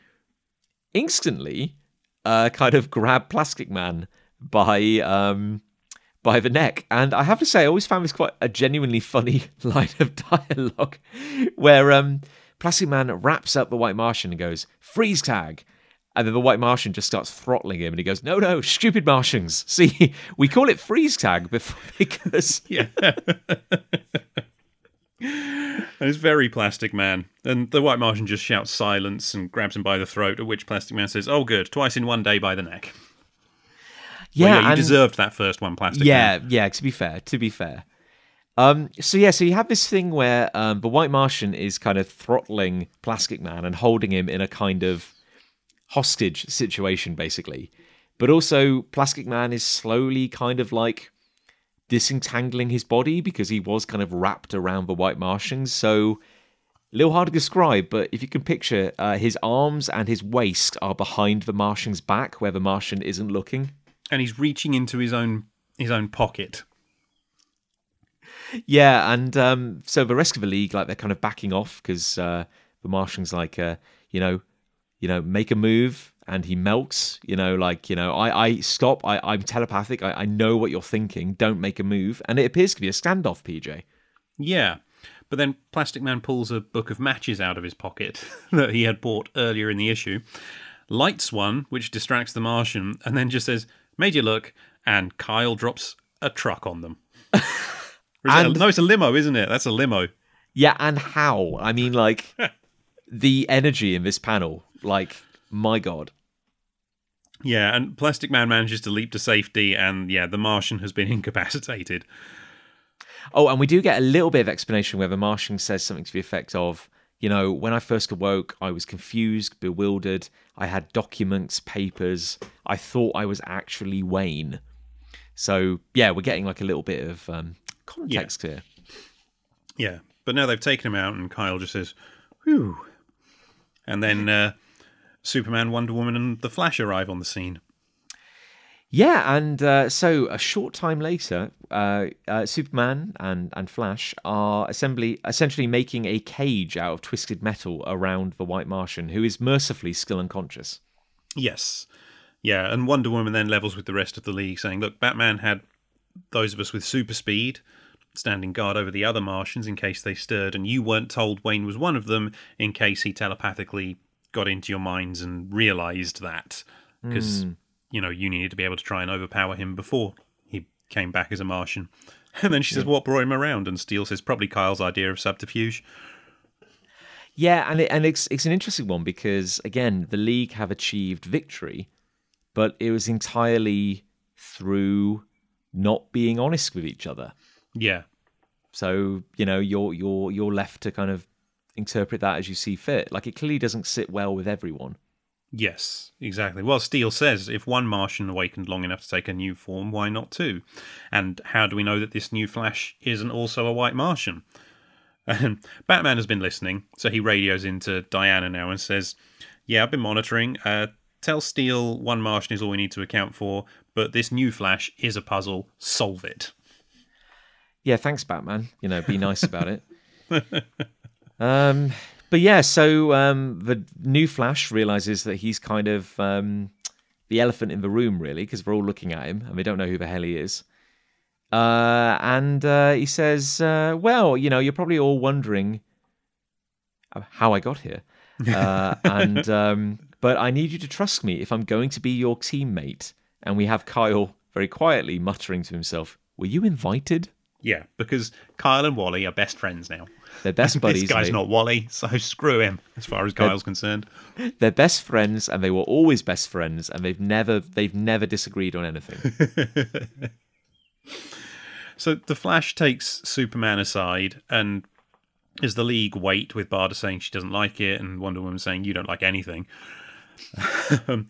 instantly uh, kind of grab Plastic Man by um, by the neck. And I have to say, I always found this quite a genuinely funny line of dialogue, where um, Plastic Man wraps up the White Martian and goes freeze tag. And then the White Martian just starts throttling him, and he goes, "No, no, stupid Martians! See, we call it freeze tag because Yeah. And it's very Plastic Man. And the White Martian just shouts silence and grabs him by the throat, at which Plastic Man says, Oh, good, twice in one day by the neck. yeah, Well, yeah, you and- deserved that first one, Plastic yeah, Man. yeah. Yeah, to be fair, to be fair. Um, so yeah, so you have this thing where um, the White Martian is kind of throttling Plastic Man and holding him in a kind of hostage situation, basically. But also, Plastic Man is slowly kind of like disentangling his body because he was kind of wrapped around the White Martian. So a little hard to describe, but if you can picture, uh, his arms and his waist are behind the Martian's back, where the Martian isn't looking. And he's reaching into his own his own pocket. Yeah, and um, so the rest of the league, like they're kind of backing off because uh, the Martians, like, uh, you know, you know, make a move, and he melts. You know, like you know, I, I stop. I, I'm telepathic. I, I know what you're thinking. Don't make a move. And it appears to be a standoff, PJ. Yeah. But then Plastic Man pulls a book of matches out of his pocket that he had bought earlier in the issue, lights one, which distracts the Martian, and then just says, Made you look, and Kyle drops a truck on them. And- a, no, it's a limo, isn't it? That's a limo. Yeah, and how? I mean, like the energy in this panel. Like, my god. Yeah, and Plastic Man manages to leap to safety, and yeah, the Martian has been incapacitated. Oh, and we do get a little bit of explanation where the Martian says something to the effect of, you know, when I first awoke, I was confused, bewildered. I had documents, papers. I thought I was actually Wayne. So, yeah, we're getting like a little bit of um, context here. Yeah, but now they've taken him out, and Kyle just says, "Whew," and then uh, Superman, Wonder Woman, and the Flash arrive on the scene. Yeah, and uh, so a short time later, uh, uh, Superman and, and Flash are assembly, essentially making a cage out of twisted metal around the White Martian, who is mercifully still unconscious. Yes, yeah, and Wonder Woman then levels with the rest of the league, saying, "Look, Batman had those of us with super speed." Standing guard over the other Martians in case they stirred, and you weren't told Wayne was one of them in case he telepathically got into your minds and realized that. Because hmm. you know, you needed to be able to try and overpower him before he came back as a Martian. And then she says, What brought him around? And Steel says, Probably Kyle's idea of subterfuge. Yeah, and it, and it's it's an interesting one because again, the league have achieved victory, but it was entirely through not being honest with each other. Yeah. So you know, you're you're you're left to kind of interpret that as you see fit. Like it clearly doesn't sit well with everyone. Yes, exactly. Well, Steel says if one Martian awakened long enough to take a new form, why not two? And how do we know that this new Flash isn't also a white Martian? And Batman has been listening, so he radios into Diana now and says, Yeah, I've been monitoring. Uh, tell Steel one Martian is all we need to account for, but this new Flash is a puzzle. Solve it. Yeah, thanks, Batman. You know, be nice about it. Um, but yeah, so um, the new Flash realizes that he's kind of um, the elephant in the room, really, because we're all looking at him and we don't know who the hell he is. Uh, and uh, he says, uh, "Well, you know, you're probably all wondering how I got here, uh, and um, but I need you to trust me if I'm going to be your teammate." And we have Kyle very quietly muttering to himself, "Were you invited?" Yeah, because Kyle and Wally are best friends now. They're best buddies. this guy's they- not Wally, so screw him as far as Kyle's concerned. they're best friends and they were always best friends and they've never they've never disagreed on anything So the Flash takes Superman aside, and as the League wait with Barda saying she doesn't like it, and Wonder Woman saying you don't like anything, um,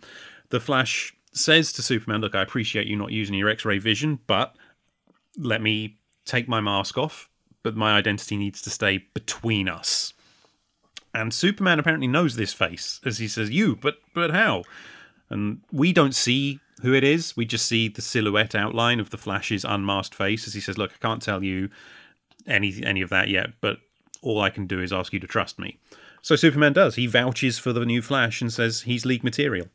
the Flash says to Superman, "Look, I appreciate you not using your X-ray vision, but let me take my mask off. But my identity needs to stay between us." And Superman apparently knows this face, as he says, "You, but but how?" And we don't see who it is. We just see the silhouette outline of the Flash's unmasked face as he says, "Look, I can't tell you any any of that yet, but all I can do is ask you to trust me." So Superman does. He vouches for the new Flash and says he's League material.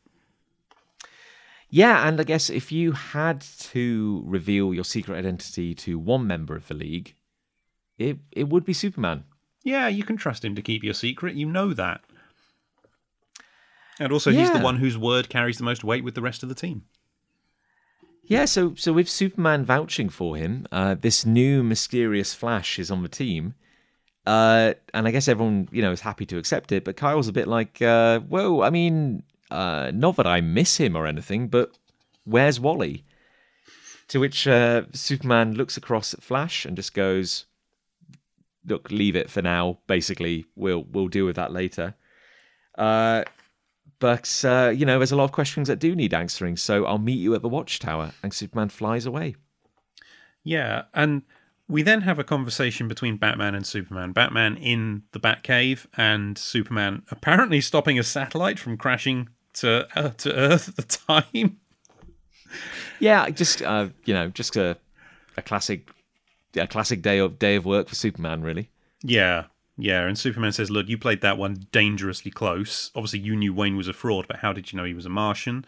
yeah and i guess if you had to reveal your secret identity to one member of the league it it would be superman Yeah, you can trust him to keep your secret. You know that. And also, he's the one whose word carries the most weight with the rest of the team. yeah so so with superman vouching for him uh this new mysterious flash is on the team uh and i guess everyone you know is happy to accept it but kyle's a bit like uh whoa i mean uh not that i miss him or anything but where's wally to which uh superman looks across at flash and just goes look leave it for now basically we'll we'll deal with that later uh but uh, you know, there's a lot of questions that do need answering. So I'll meet you at the watchtower, and Superman flies away. Yeah, and we then have a conversation between Batman and Superman. Batman in the Batcave, and Superman apparently stopping a satellite from crashing to uh, to Earth at the time. Yeah, just uh, you know, just a a classic, a classic day of day of work for Superman, really. Yeah, Yeah, and Superman says, Look, you played that one dangerously close. Obviously, you knew Wayne was a fraud, but how did you know he was a Martian?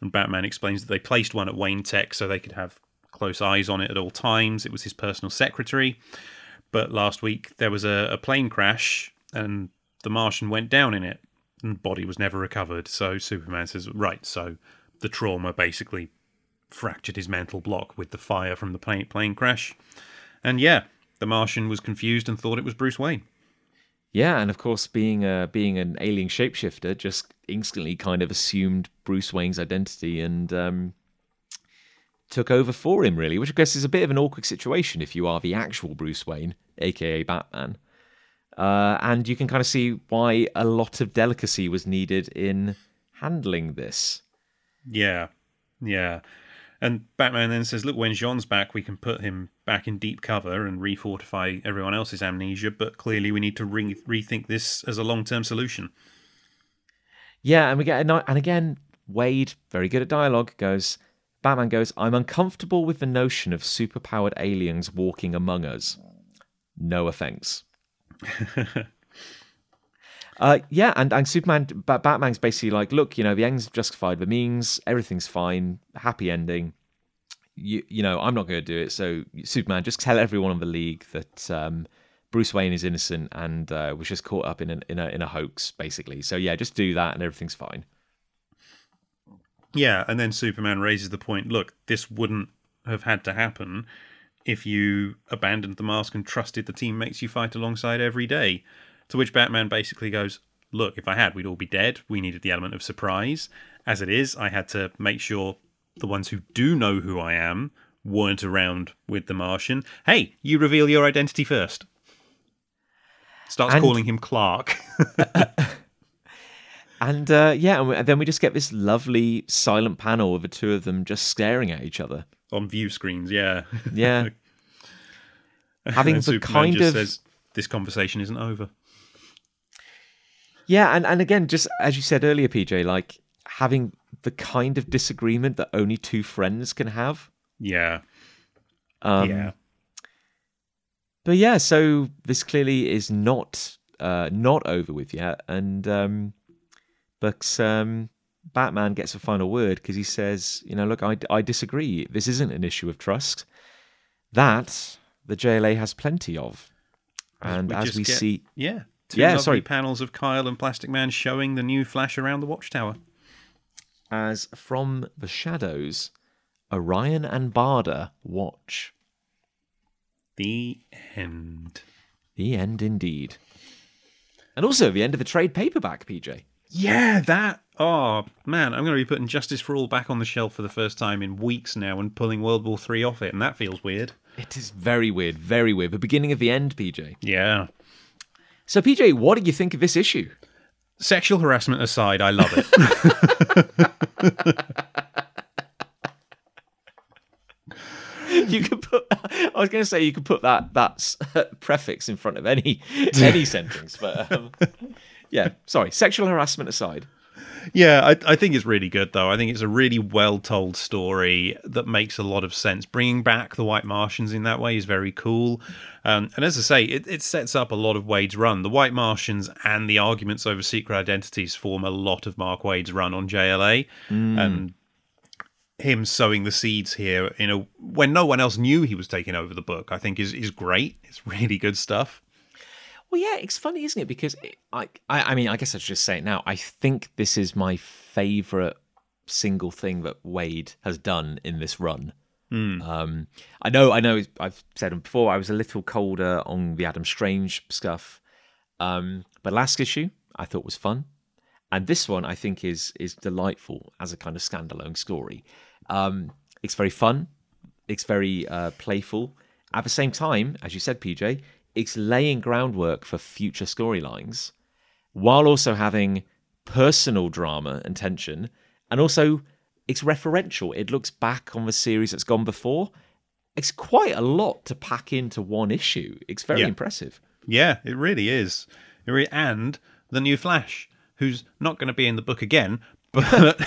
And Batman explains that they placed one at Wayne Tech so they could have close eyes on it at all times. It was his personal secretary. But last week, there was a, a plane crash, and the Martian went down in it, and body was never recovered. So Superman says, Right, so the trauma basically fractured his mental block with the fire from the plane, plane crash. And yeah, the Martian was confused and thought it was Bruce Wayne. Yeah, and of course, being a, being an alien shapeshifter, just instantly kind of assumed Bruce Wayne's identity and um, took over for him, really. Which I guess is a bit of an awkward situation if you are the actual Bruce Wayne, aka Batman. Uh, and you can kind of see why a lot of delicacy was needed in handling this. Yeah, yeah. And Batman then says, Look, when J'onn's back, we can put him back in deep cover and refortify everyone else's amnesia, but clearly we need to re- rethink this as a long term solution. Yeah, and we get, a, and again, Waid, very good at dialogue, goes, Batman goes, I'm uncomfortable with the notion of superpowered aliens walking among us. No offense. uh, yeah, and, and Superman, Batman's basically like, look, you know, the ends justified the means, everything's fine, happy ending. You, you know, I'm not going to do it. So Superman, just tell everyone in the league that um, Bruce Wayne is innocent and uh, was just caught up in a, in a in a hoax, basically. So yeah, just do that and everything's fine. Yeah, and then Superman raises the point: look, this wouldn't have had to happen if you abandoned the mask and trusted the teammates you fight alongside every day. To which Batman basically goes, Look, if I had, we'd all be dead. We needed the element of surprise. As it is, I had to make sure the ones who do know who I am weren't around with the Martian. Hey, you reveal your identity first. Starts and, calling him Clark. and uh, yeah, and then we just get this lovely silent panel of the two of them just staring at each other on view screens. Yeah, yeah. Having the Superman kind of says, "This conversation isn't over." Yeah, and, and again, just as you said earlier, PJ, like having the kind of disagreement that only two friends can have. Yeah. Um, yeah. But yeah, so this clearly is not uh, not over with yet, and um, but um, Batman gets a final word because he says, you know, look, I, I disagree. This isn't an issue of trust. That the JLA has plenty of, and we as we get, see, yeah, Two yeah, sorry. panels of Kyle and Plastic Man showing the new Flash around the Watchtower. As from the shadows, Orion and Barda watch. The end. The end indeed. And also the end of the trade paperback, PJ. Yeah, that. Oh, man, I'm going to be putting Justice for All back on the shelf for the first time in weeks now and pulling World War Three off it, and that feels weird. It is very weird, very weird. The beginning of the end, PJ. Yeah. So, PJ, what do you think of this issue? Sexual harassment aside, I love it. you could put. I was going to say you could put that that prefix in front of any any sentence, but um, yeah. Sorry. Sexual harassment aside. Yeah, I, I think it's really good though. I think it's a really well told story that makes a lot of sense. Bringing back the White Martians in that way is very cool. Um, and as I say, it, it sets up a lot of Waid's run. The White Martians and the arguments over secret identities form a lot of Mark Waid's run on JLA. Mm. And him sowing the seeds here you know when no one else knew he was taking over the book, I think is is great. It's really good stuff. Well, yeah, it's funny, isn't it? Because it, I, I, I mean, I guess I should just say it now. I think this is my favorite single thing that Waid has done in this run. Mm. Um, I know, I know. I've said it before. I was a little colder on the Adam Strange stuff, um, but last issue I thought was fun, and this one I think is is delightful as a kind of standalone story. Um, it's very fun. It's very uh, playful. At the same time, as you said, PJ, it's laying groundwork for future storylines while also having personal drama and tension and also it's referential. It looks back on the series that's gone before. It's quite a lot to pack into one issue. It's very yeah. impressive. Yeah it really is. And the new flash who's not going to be in the book again but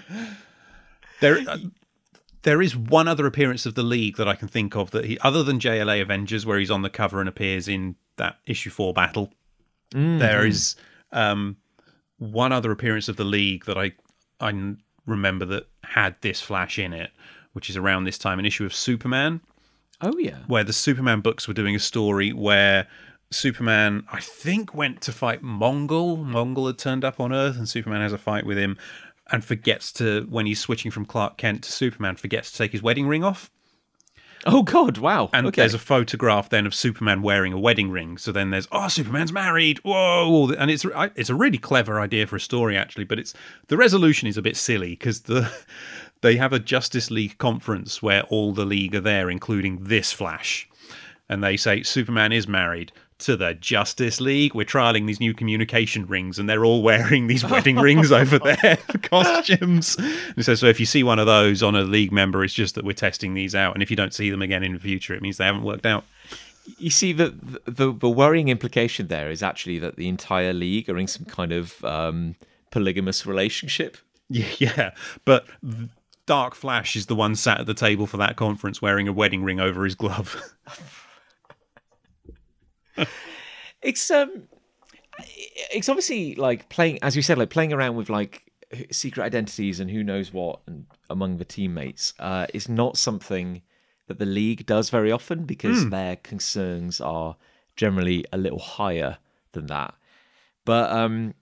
there uh, there is one other appearance of the League that I can think of that he, other than JLA Avengers, where he's on the cover and appears in that issue four battle. There is um, one other appearance of the League that I I remember that had this Flash in it, which is around this time, an issue of Superman Oh yeah. where the Superman books were doing a story where Superman, I think, went to fight Mongul. Mongul had turned up on Earth, and Superman has a fight with him, and forgets to when he's switching from Clark Kent to Superman, forgets to take his wedding ring off. Oh God! Wow. And okay. there's a photograph then of Superman wearing a wedding ring. So then there's oh, Superman's married. Whoa! And it's it's a really clever idea for a story actually, but it's the resolution is a bit silly because the they have a Justice League conference where all the league are there, including this Flash, and they say Superman is married to the Justice League. We're trialing these new communication rings, and they're all wearing these wedding rings over their costumes. And says, so if you see one of those on a league member, it's just that we're testing these out, and if you don't see them again in the future, it means they haven't worked out. You see, the, the the worrying implication there is actually that the entire league are in some kind of um, polygamous relationship. Yeah, but Dark Flash is the one sat at the table for that conference wearing a wedding ring over his glove. It's um, it's obviously like playing, as you said, like playing around with like secret identities and who knows what, and among the teammates. Uh, is not something that the league does very often because their concerns are generally a little higher than that. But um,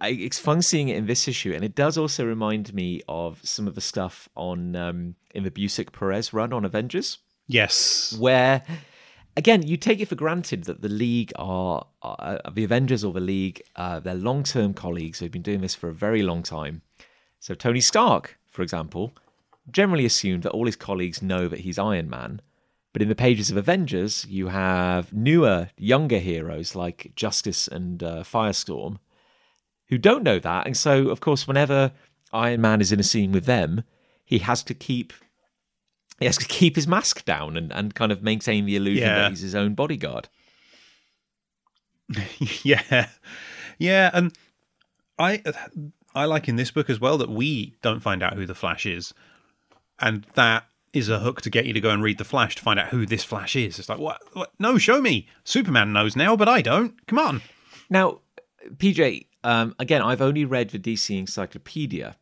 I, it's fun seeing it in this issue, and it does also remind me of some of the stuff on um, in the Busiek Perez run on Avengers yes. where again you take it for granted that the league are, are the avengers or the league uh, they're long-term colleagues. Who've been doing this for a very long time. So tony stark for example generally assumed that all his colleagues know that he's iron man. But in the pages of avengers you have newer younger heroes like justice and uh, firestorm who don't know that. And so of course whenever iron man is in a scene with them he has to keep he has to keep his mask down and, and kind of maintain the illusion Yeah. that he's his own bodyguard. yeah, yeah, and I I like in this book as well that we don't find out who the Flash is, and that is a hook to get you to go and read the Flash to find out who this Flash is. It's like what? what? No, show me. Superman knows now, but I don't. Come on. Now, PJ, um, again, I've only read the DC Encyclopedia,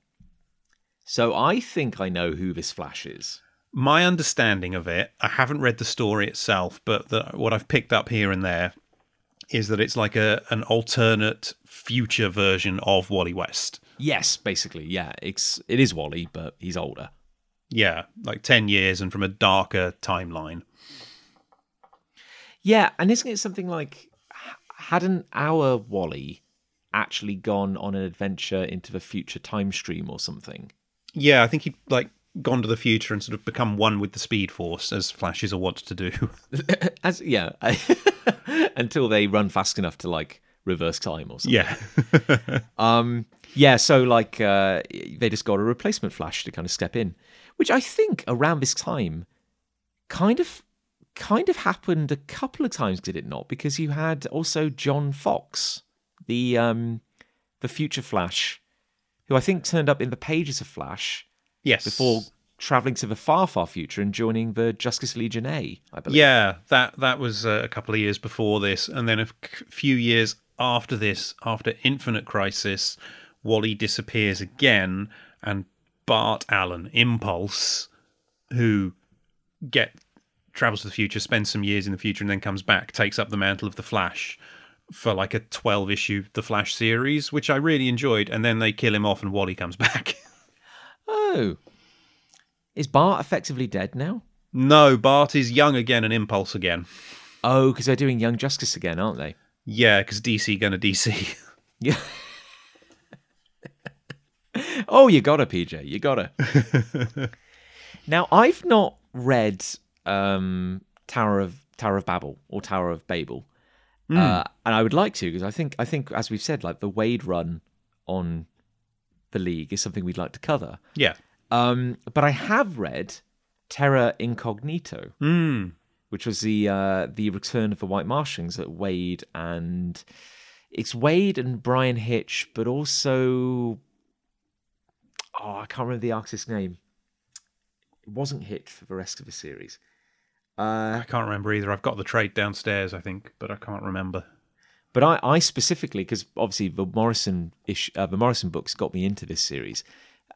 so I think I know who this Flash is. My understanding of it, I haven't read the story itself, but the, what I've picked up here and there is that it's like a an alternate future version of Wally West. Yes, basically, yeah. It's it is Wally, but he's older. Yeah, like 10 years and from a darker timeline. Yeah, and isn't it something like hadn't our Wally actually gone on an adventure into the future time stream or something? Yeah, I think he'd like gone to the future and sort of become one with the Speed Force, as Flashes are wont to do. As yeah, until they run fast enough to like reverse time or something. yeah. Um, yeah, so like uh, they just got a replacement Flash to kind of step in, which I think around this time kind of kind of happened a couple of times, did it not? Because you had also John Fox, the um, the future Flash, who I think turned up in the pages of Flash yes. before traveling to the far, far future and joining the Justice Legion A, I believe. Yeah, that that was uh, a couple of years before this, and then a few years after this, after Infinite Crisis, Wally disappears again, and Bart Allen, Impulse, who get travels to the future, spends some years in the future, and then comes back, takes up the mantle of the Flash for like a twelve issue The Flash series, which I really enjoyed, and then they kill him off, and Wally comes back. Oh, is Bart effectively dead now? no, Bart is young again and Impulse again. Oh, because they're doing Young Justice again, aren't they? Yeah, because DC gonna DC. Yeah. oh, you got to PJ. You got to. now, I've not read um, Tower of Tower of Babel or Tower of Babel, uh, and I would like to because I think I think as we've said, like the Waid run on the league is something we'd like to cover. yeah. Um, but I have read Terra Incognito, Mm. which was the uh, the return of the White Martians at Waid and it's Waid and Bryan Hitch, but also oh I can't remember the artist's name. It wasn't Hitch for the rest of the series. Uh, I can't remember either. I've got the trade downstairs, I think, but I can't remember. But I, I specifically, because obviously the Morrison ish, uh, the Morrison books got me into this series.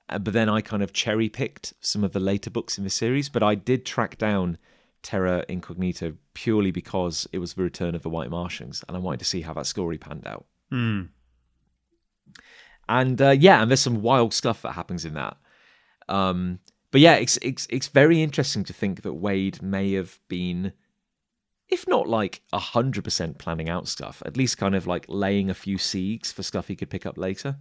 Uh, but then I kind of cherry picked some of the later books in the series. But I did track down Terra Incognita purely because it was the return of the White Martians, and I wanted to see how that story panned out. Hmm. And uh, yeah, and there's some wild stuff that happens in that. Um, but yeah, it's it's it's very interesting to think that Waid may have been, if not like hundred percent planning out stuff, at least kind of like laying a few seeds for stuff he could pick up later.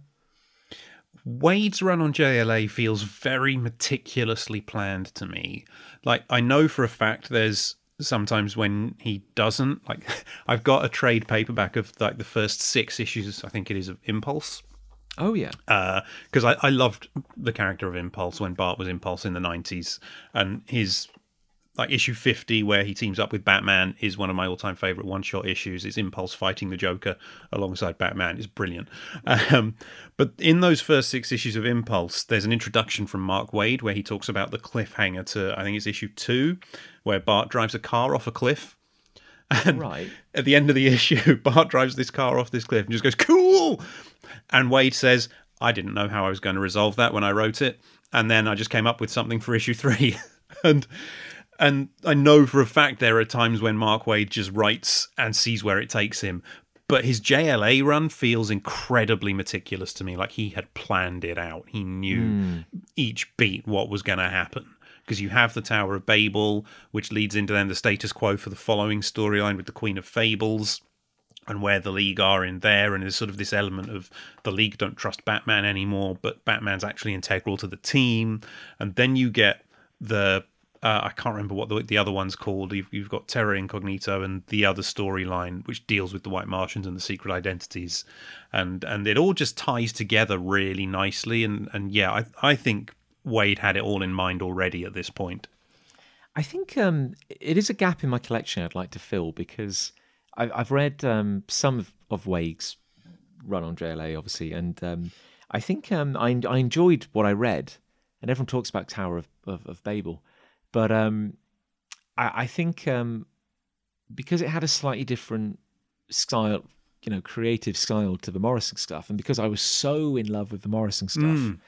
Waid's run on JLA feels very meticulously planned to me. Like I know for a fact there's sometimes when he doesn't. Like I've got a trade paperback of like the first six issues, I think it is of Impulse. Oh yeah, uh, because I, I loved the character of Impulse when Bart was Impulse in the nineties, and his like issue fifty where he teams up with Batman is one of my all time favorite one shot issues. It's Impulse fighting the Joker alongside Batman. It's brilliant. Um, but in those first six issues of Impulse, there's an introduction from Mark Waid where he talks about the cliffhanger to I think it's issue two, where Bart drives a car off a cliff. And right. at the end of the issue, Bart drives this car off this cliff and just goes, cool. And Waid says, I didn't know how I was going to resolve that when I wrote it. And then I just came up with something for issue three. and and I know for a fact there are times when Mark Waid just writes and sees where it takes him. But his JLA run feels incredibly meticulous to me. Like he had planned it out. He knew hmm. each beat what was going to happen because you have the Tower of Babel, which leads into then the status quo for the following storyline with the Queen of Fables and where the League are in there. And there's sort of this element of the League don't trust Batman anymore, but Batman's actually integral to the team. And then you get the. Uh, I can't remember what the, the other one's called. You've, you've got Terra Incognito and the other storyline, which deals with the White Martians and the secret identities, and and it all just ties together really nicely. And and yeah, I I think Waid had it all in mind already at this point. I think um, it is a gap in my collection I'd like to fill because I, I've read um, some of, of Waid's run on JLA, obviously, and um, I think um, I, I enjoyed what I read. And everyone talks about Tower of, of, of Babel, but um, I, I think um, because it had a slightly different style, you know, creative style to the Morrison stuff, and because I was so in love with the Morrison stuff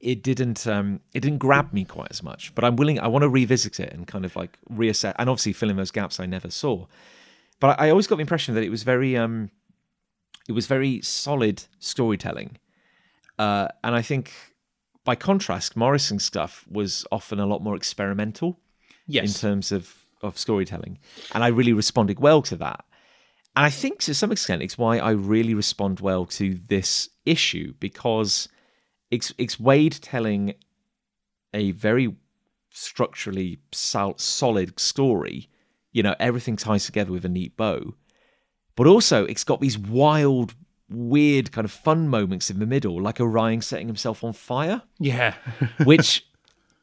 it didn't um it didn't grab me quite as much. But i'm willing i want to revisit it and kind of like reassess and obviously fill in those gaps i never saw. But i, I always got the impression that it was very um it was very solid storytelling. Uh and i think by contrast morrison stuff was often a lot more experimental Yes. in terms of of storytelling and i really responded well to that and i think to some extent it's why i really respond well to this issue because it's it's Waid telling a very structurally sol- solid story. You know, everything ties together with a neat bow, but also it's got these wild, weird kind of fun moments in the middle, like Orion setting himself on fire, yeah. which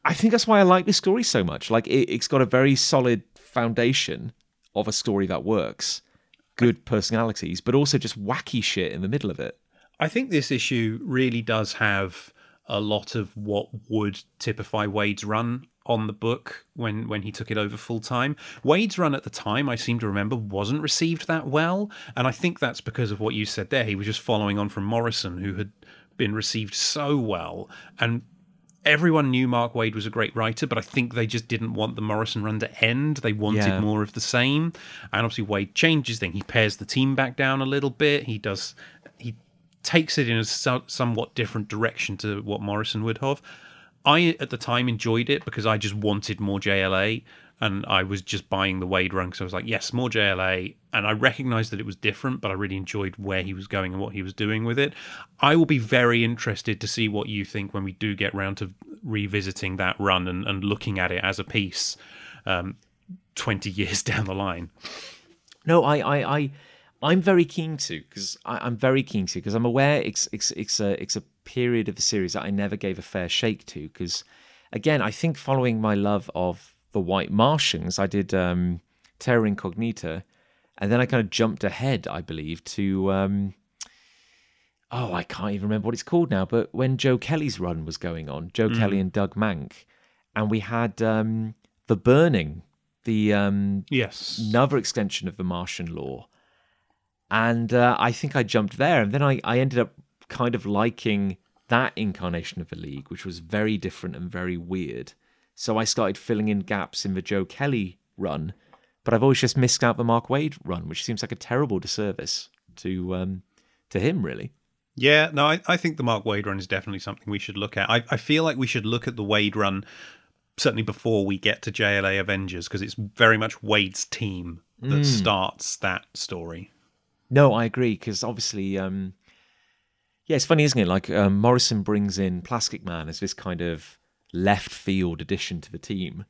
I think that's why I like this story so much. Like it, it's got a very solid foundation of a story that works, good personalities, but also just wacky shit in the middle of it. I think this issue really does have a lot of what would typify Waid's run on the book when when he took it over full time. Waid's run at the time, I seem to remember, wasn't received that well, and I think that's because of what you said there. He was just following on from Morrison, who had been received so well, and everyone knew Mark Waid was a great writer, but I think they just didn't want the Morrison run to end. They wanted Yeah. more of the same, and obviously Waid changes things. He pares the team back down a little bit. He does he takes it in a so- somewhat different direction to what Morrison would have. I at the time enjoyed it because I just wanted more JLA and I was just buying the Waid run because I was like, yes, more JLA. And I recognized that it was different, but I really enjoyed where he was going and what he was doing with it. I will be very interested to see what you think when we do get round to revisiting that run and, and looking at it as a piece um, 20 years down the line. No, I, I, I, I'm very keen to because I'm very keen to because I'm aware it's it's it's a it's a period of the series that I never gave a fair shake to because again I think following my love of the White Martians I did um, Terra Incognita and then I kind of jumped ahead I believe to um, oh I can't even remember what it's called now but when Joe Kelly's run was going on Joe Kelly and Doug Mahnke and we had um, the burning, the um, Yes. another extension of the Martian law. And uh, I think I jumped there. And then I, I ended up kind of liking that incarnation of the league, which was very different and very weird. So I started filling in gaps in the Joe Kelly run, but I've always just missed out the Mark Waid run, which seems like a terrible disservice to um, to him, really. Yeah, no, I, I think the Mark Waid run is definitely something we should look at. I, I feel like we should look at the Waid run certainly before we get to JLA Avengers because it's very much Waid's team that starts that story. No, I agree because obviously, um, yeah, it's funny, isn't it? Like um, Morrison brings in Plastic Man as this kind of left field addition to the team,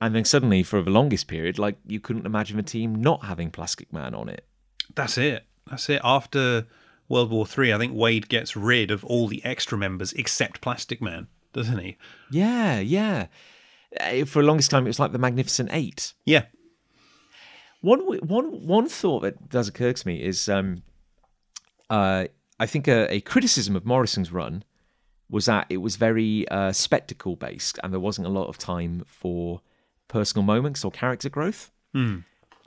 and then suddenly, for the longest period, like you couldn't imagine the team not having Plastic Man on it. That's it. That's it. After World War Three, I think Waid gets rid of all the extra members except Plastic Man, doesn't he? Yeah, yeah. Uh, For the longest time, it was like the Magnificent Eight. Yeah. One one one thought that does occur to me is um, uh, I think a, a criticism of Morrison's run was that it was very uh, spectacle based and there wasn't a lot of time for personal moments or character growth.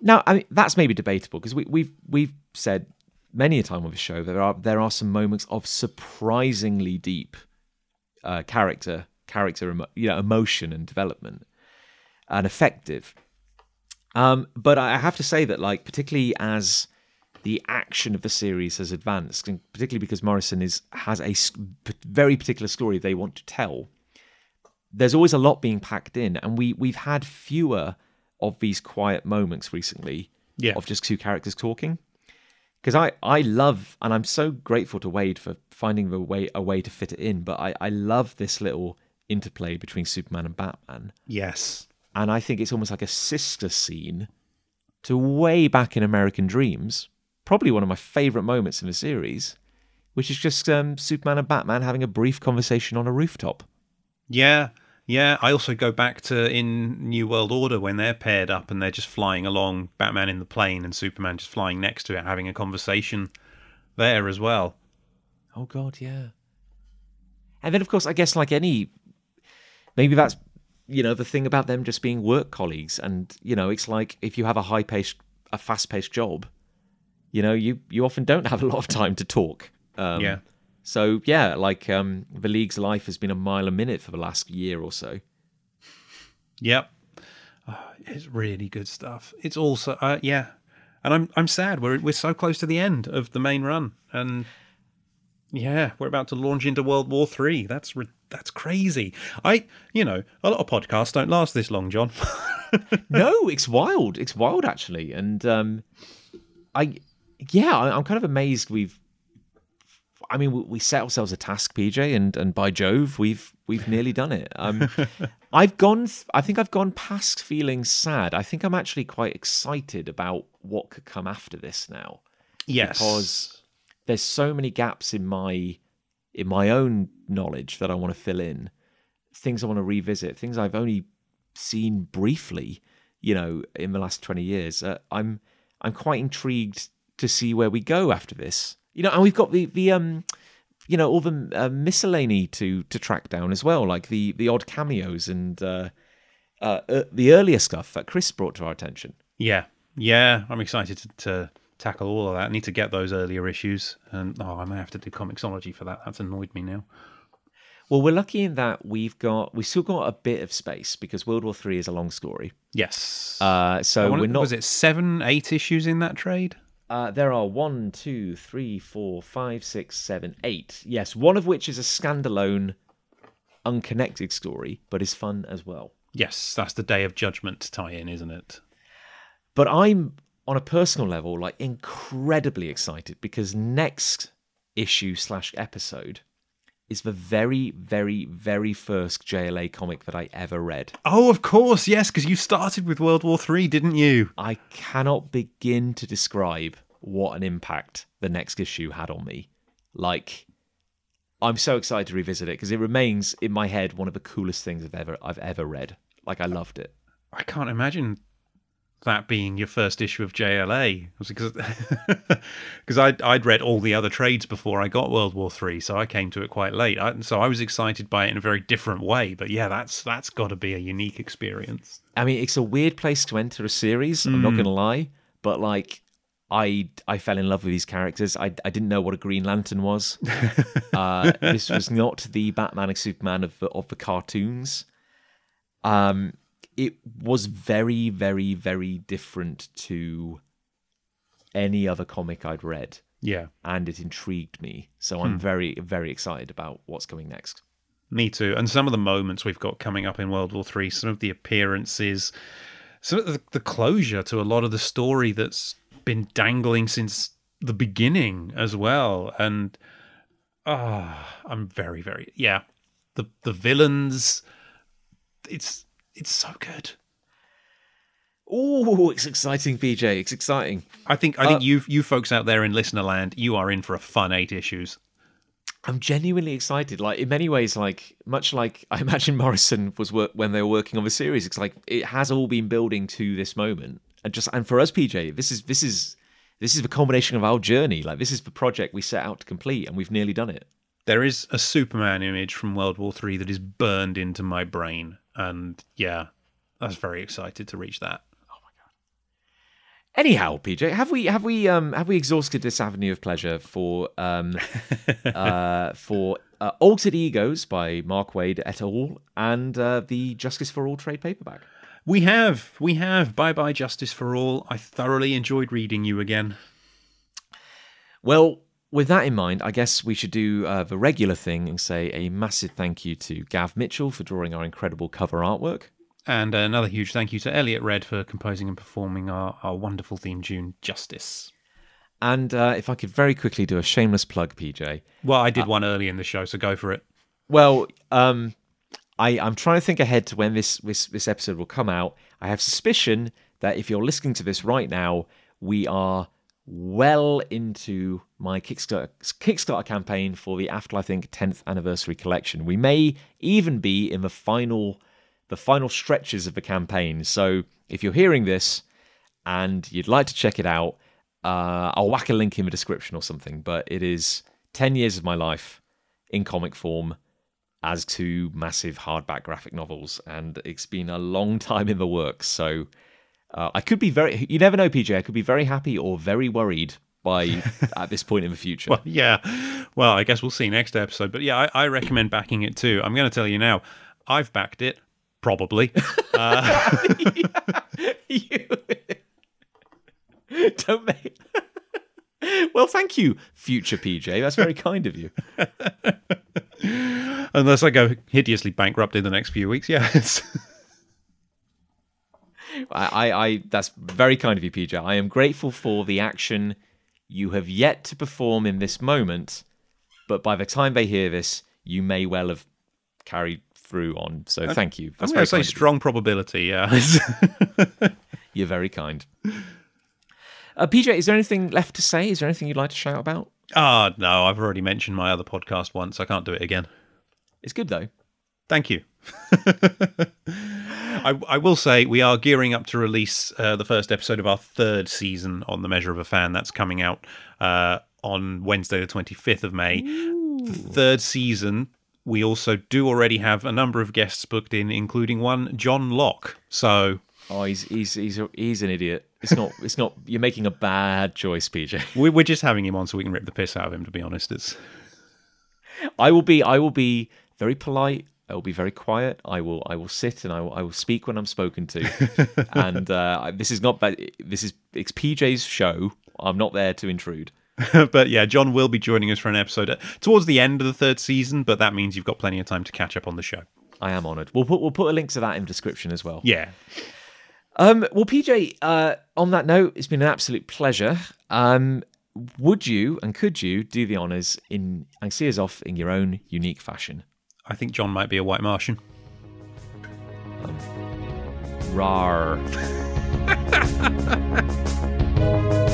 Now, I mean, that's maybe debatable because we, we've we've said many a time on the show that there are there are some moments of surprisingly deep uh, character character emo- you know emotion and development and effective. Um, but I have to say that, like, particularly as the action of the series has advanced, and particularly because Morrison is has a very particular story they want to tell, there's always a lot being packed in, and we we've had fewer of these quiet moments recently Yeah. of just two characters talking. Because I, I love and I'm so grateful to Waid for finding the way a way to fit it in, but I, I love this little interplay between Superman and Batman Yes. and I think it's almost like a sister scene to way back in American Dreams. Probably one of my favorite moments in the series, which is just um, Superman and Batman having a brief conversation on a rooftop. Yeah, yeah. I also go back to in New World Order when they're paired up and they're just flying along, Batman in the plane and Superman just flying next to it, having a conversation there as well. Oh God, yeah. And then, of course, I guess like any, maybe that's you know the thing about them just being work colleagues, and you know it's like if you have a high paced, a fast paced job, you know you you often don't have a lot of time to talk. Um, Yeah. So yeah, like um, the league's life has been a mile a minute for the last year or so. Yep. Oh, it's really good stuff. It's also uh, yeah. And I'm I'm sad we're we're so close to the end of the main run and yeah, we're about to launch into World War 3. That's re- that's crazy. I you know, a lot of podcasts don't last this long, Jon. no, it's wild. It's wild actually, and um, I, yeah, I'm kind of amazed. We've, I mean, we, set ourselves a task, PJ, and and by Jove, we've we've nearly done it. Um, I've gone. I think I've gone past feeling sad. I think I'm actually quite excited about what could come after this now yes. because there's so many gaps in my in my own knowledge that I want to fill in, things I want to revisit, things I've only seen briefly, you know, in the last 20 years. Uh, I'm I'm quite intrigued to see where we go after this. You know, and we've got the the um you know all the uh, miscellany to to track down as well, like the the odd cameos and uh, uh, uh, the earlier stuff that Chris brought to our attention. Yeah, yeah, I'm excited to, to tackle all of that. I need to get those earlier issues, and oh, I may have to do Comixology for that. That's annoyed me now. Well, we're lucky in that we've got we still got a bit of space because World War Three is a long story. Yes. Uh, so wanna- we're not. Was it seven, eight issues in that trade? Uh, there are one, two, three, four, five, six, seven, eight. Yes, one of which is a standalone, unconnected story, but is fun as well. Yes, that's the Day of Judgment tie-in, isn't it? But I'm on a personal level like incredibly excited because next issue slash episode is the very, very, very first JLA comic that I ever read. Oh, of course, yes, because you started with World War Three, didn't you? I cannot begin to describe what an impact the next issue had on me. Like, I'm so excited to revisit it because it remains in my head one of the coolest things I've ever I've ever read. Like, I loved it. I can't imagine that being your first issue of JLA because because I'd, I'd read all the other trades before I got World War Three, so I came to it quite late. I, so I was excited by it in a very different way. But yeah, that's that's got to be a unique experience. I mean, it's a weird place to enter a series. I'm not going to lie, but like, I I fell in love with these characters. I I didn't know what a Green Lantern was. uh, this was not the Batman and Superman of the, of the cartoons. Um, it was very, very, very different to any other comic I'd read, Yeah, and it intrigued me. So I'm very, very excited about what's coming next. me too. And some of the moments we've got coming up in World War Three, some of the appearances, some of the, the closure to a lot of the story that's been dangling since the beginning as well. And ah, I'm very, very yeah. The the villains, it's it's so good. Oh, it's exciting, PJ. It's exciting. I think I think uh, you you folks out there in listener land, you are in for a fun eight issues. I'm genuinely excited. Like in many ways, like much like I imagine Morrison was work when they were working on the series. It's like it has all been building to this moment, and just and for us, PJ, this is this is this is the culmination of our journey. Like this is the project we set out to complete, and we've nearly done it. There is a Superman image from World War Three that is burned into my brain, and yeah, I was very excited to reach that. Oh my god! Anyhow, PJ, have we have we um have we exhausted this avenue of pleasure for um uh for uh, Altered Egos by Mark Waid et al. and uh, the Justice for All trade paperback? We have, we have. Bye bye, Justice for All. I thoroughly enjoyed reading you again. Well, with that in mind, I guess we should do uh, the regular thing and say a massive thank you to Gav Mitchell for drawing our incredible cover artwork. And another huge thank you to Elliot Red for composing and performing our, our wonderful theme tune, Justice. And uh, if I could very quickly do a shameless plug, PJ. Well, I did one early in the show, so go for it. Well, um, I, I'm trying to think ahead to when this, this this episode will come out. I have suspicion that if you're listening to this right now, we are well into my Kickstarter, Kickstarter campaign for the Afterlife Inc. 10th anniversary collection. We may even be in the final the final stretches of the campaign. So if you're hearing this and you'd like to check it out, uh, I'll whack a link in the description or something. But it is 10 years of my life in comic form as two massive hardback graphic novels, and it's been a long time in the works. So uh, I could be very, you never know, PJ, I could be very happy or very worried by at this point in the future. Well, yeah. Well, I guess we'll see next episode. But yeah, I, I recommend backing it too. I'm going to tell you now, I've backed it, probably. you don't make. well, thank you, future PJ. That's very kind of you. Unless I go hideously bankrupt in the next few weeks. Yes. I, I, I, that's very kind of you, PJ. I am grateful for the action you have yet to perform in this moment, but by the time they hear this, you may well have carried through on. So thank you. I'm That's going to say kind of you. strong probability. Yeah. You're very kind. Uh, PJ, is there anything left to say? Is there anything you'd like to shout about? Ah, no, I've already mentioned my other podcast once. I can't do it again. It's good though. Thank you. I, I will say we are gearing up to release uh, the first episode of our third season on The Measure of a Fan. That's coming out uh, on Wednesday, the 25th of May. The third season, we also do already have a number of guests booked in, including one, Jon Lock. So Oh, he's he's he's a, he's an idiot. It's not it's not. You're making a bad choice, PJ. we- we're just having him on so we can rip the piss out of him, to be honest. It's. I will be I will be very polite. I will be very quiet. I will I will sit and I will I will speak when I'm spoken to. and uh, this is not bad. This is it's PJ's show. I'm not there to intrude. but yeah, Jon will be joining us for an episode uh, towards the end of the third season, but that means you've got plenty of time to catch up on the show. I am honoured. We'll put we'll put a link to that in the description as well. Yeah. Um, well, PJ, uh, on that note, it's been an absolute pleasure. Um, would you and could you do the honours in and see us off in your own unique fashion? I think Jon might be a white Martian. Rar.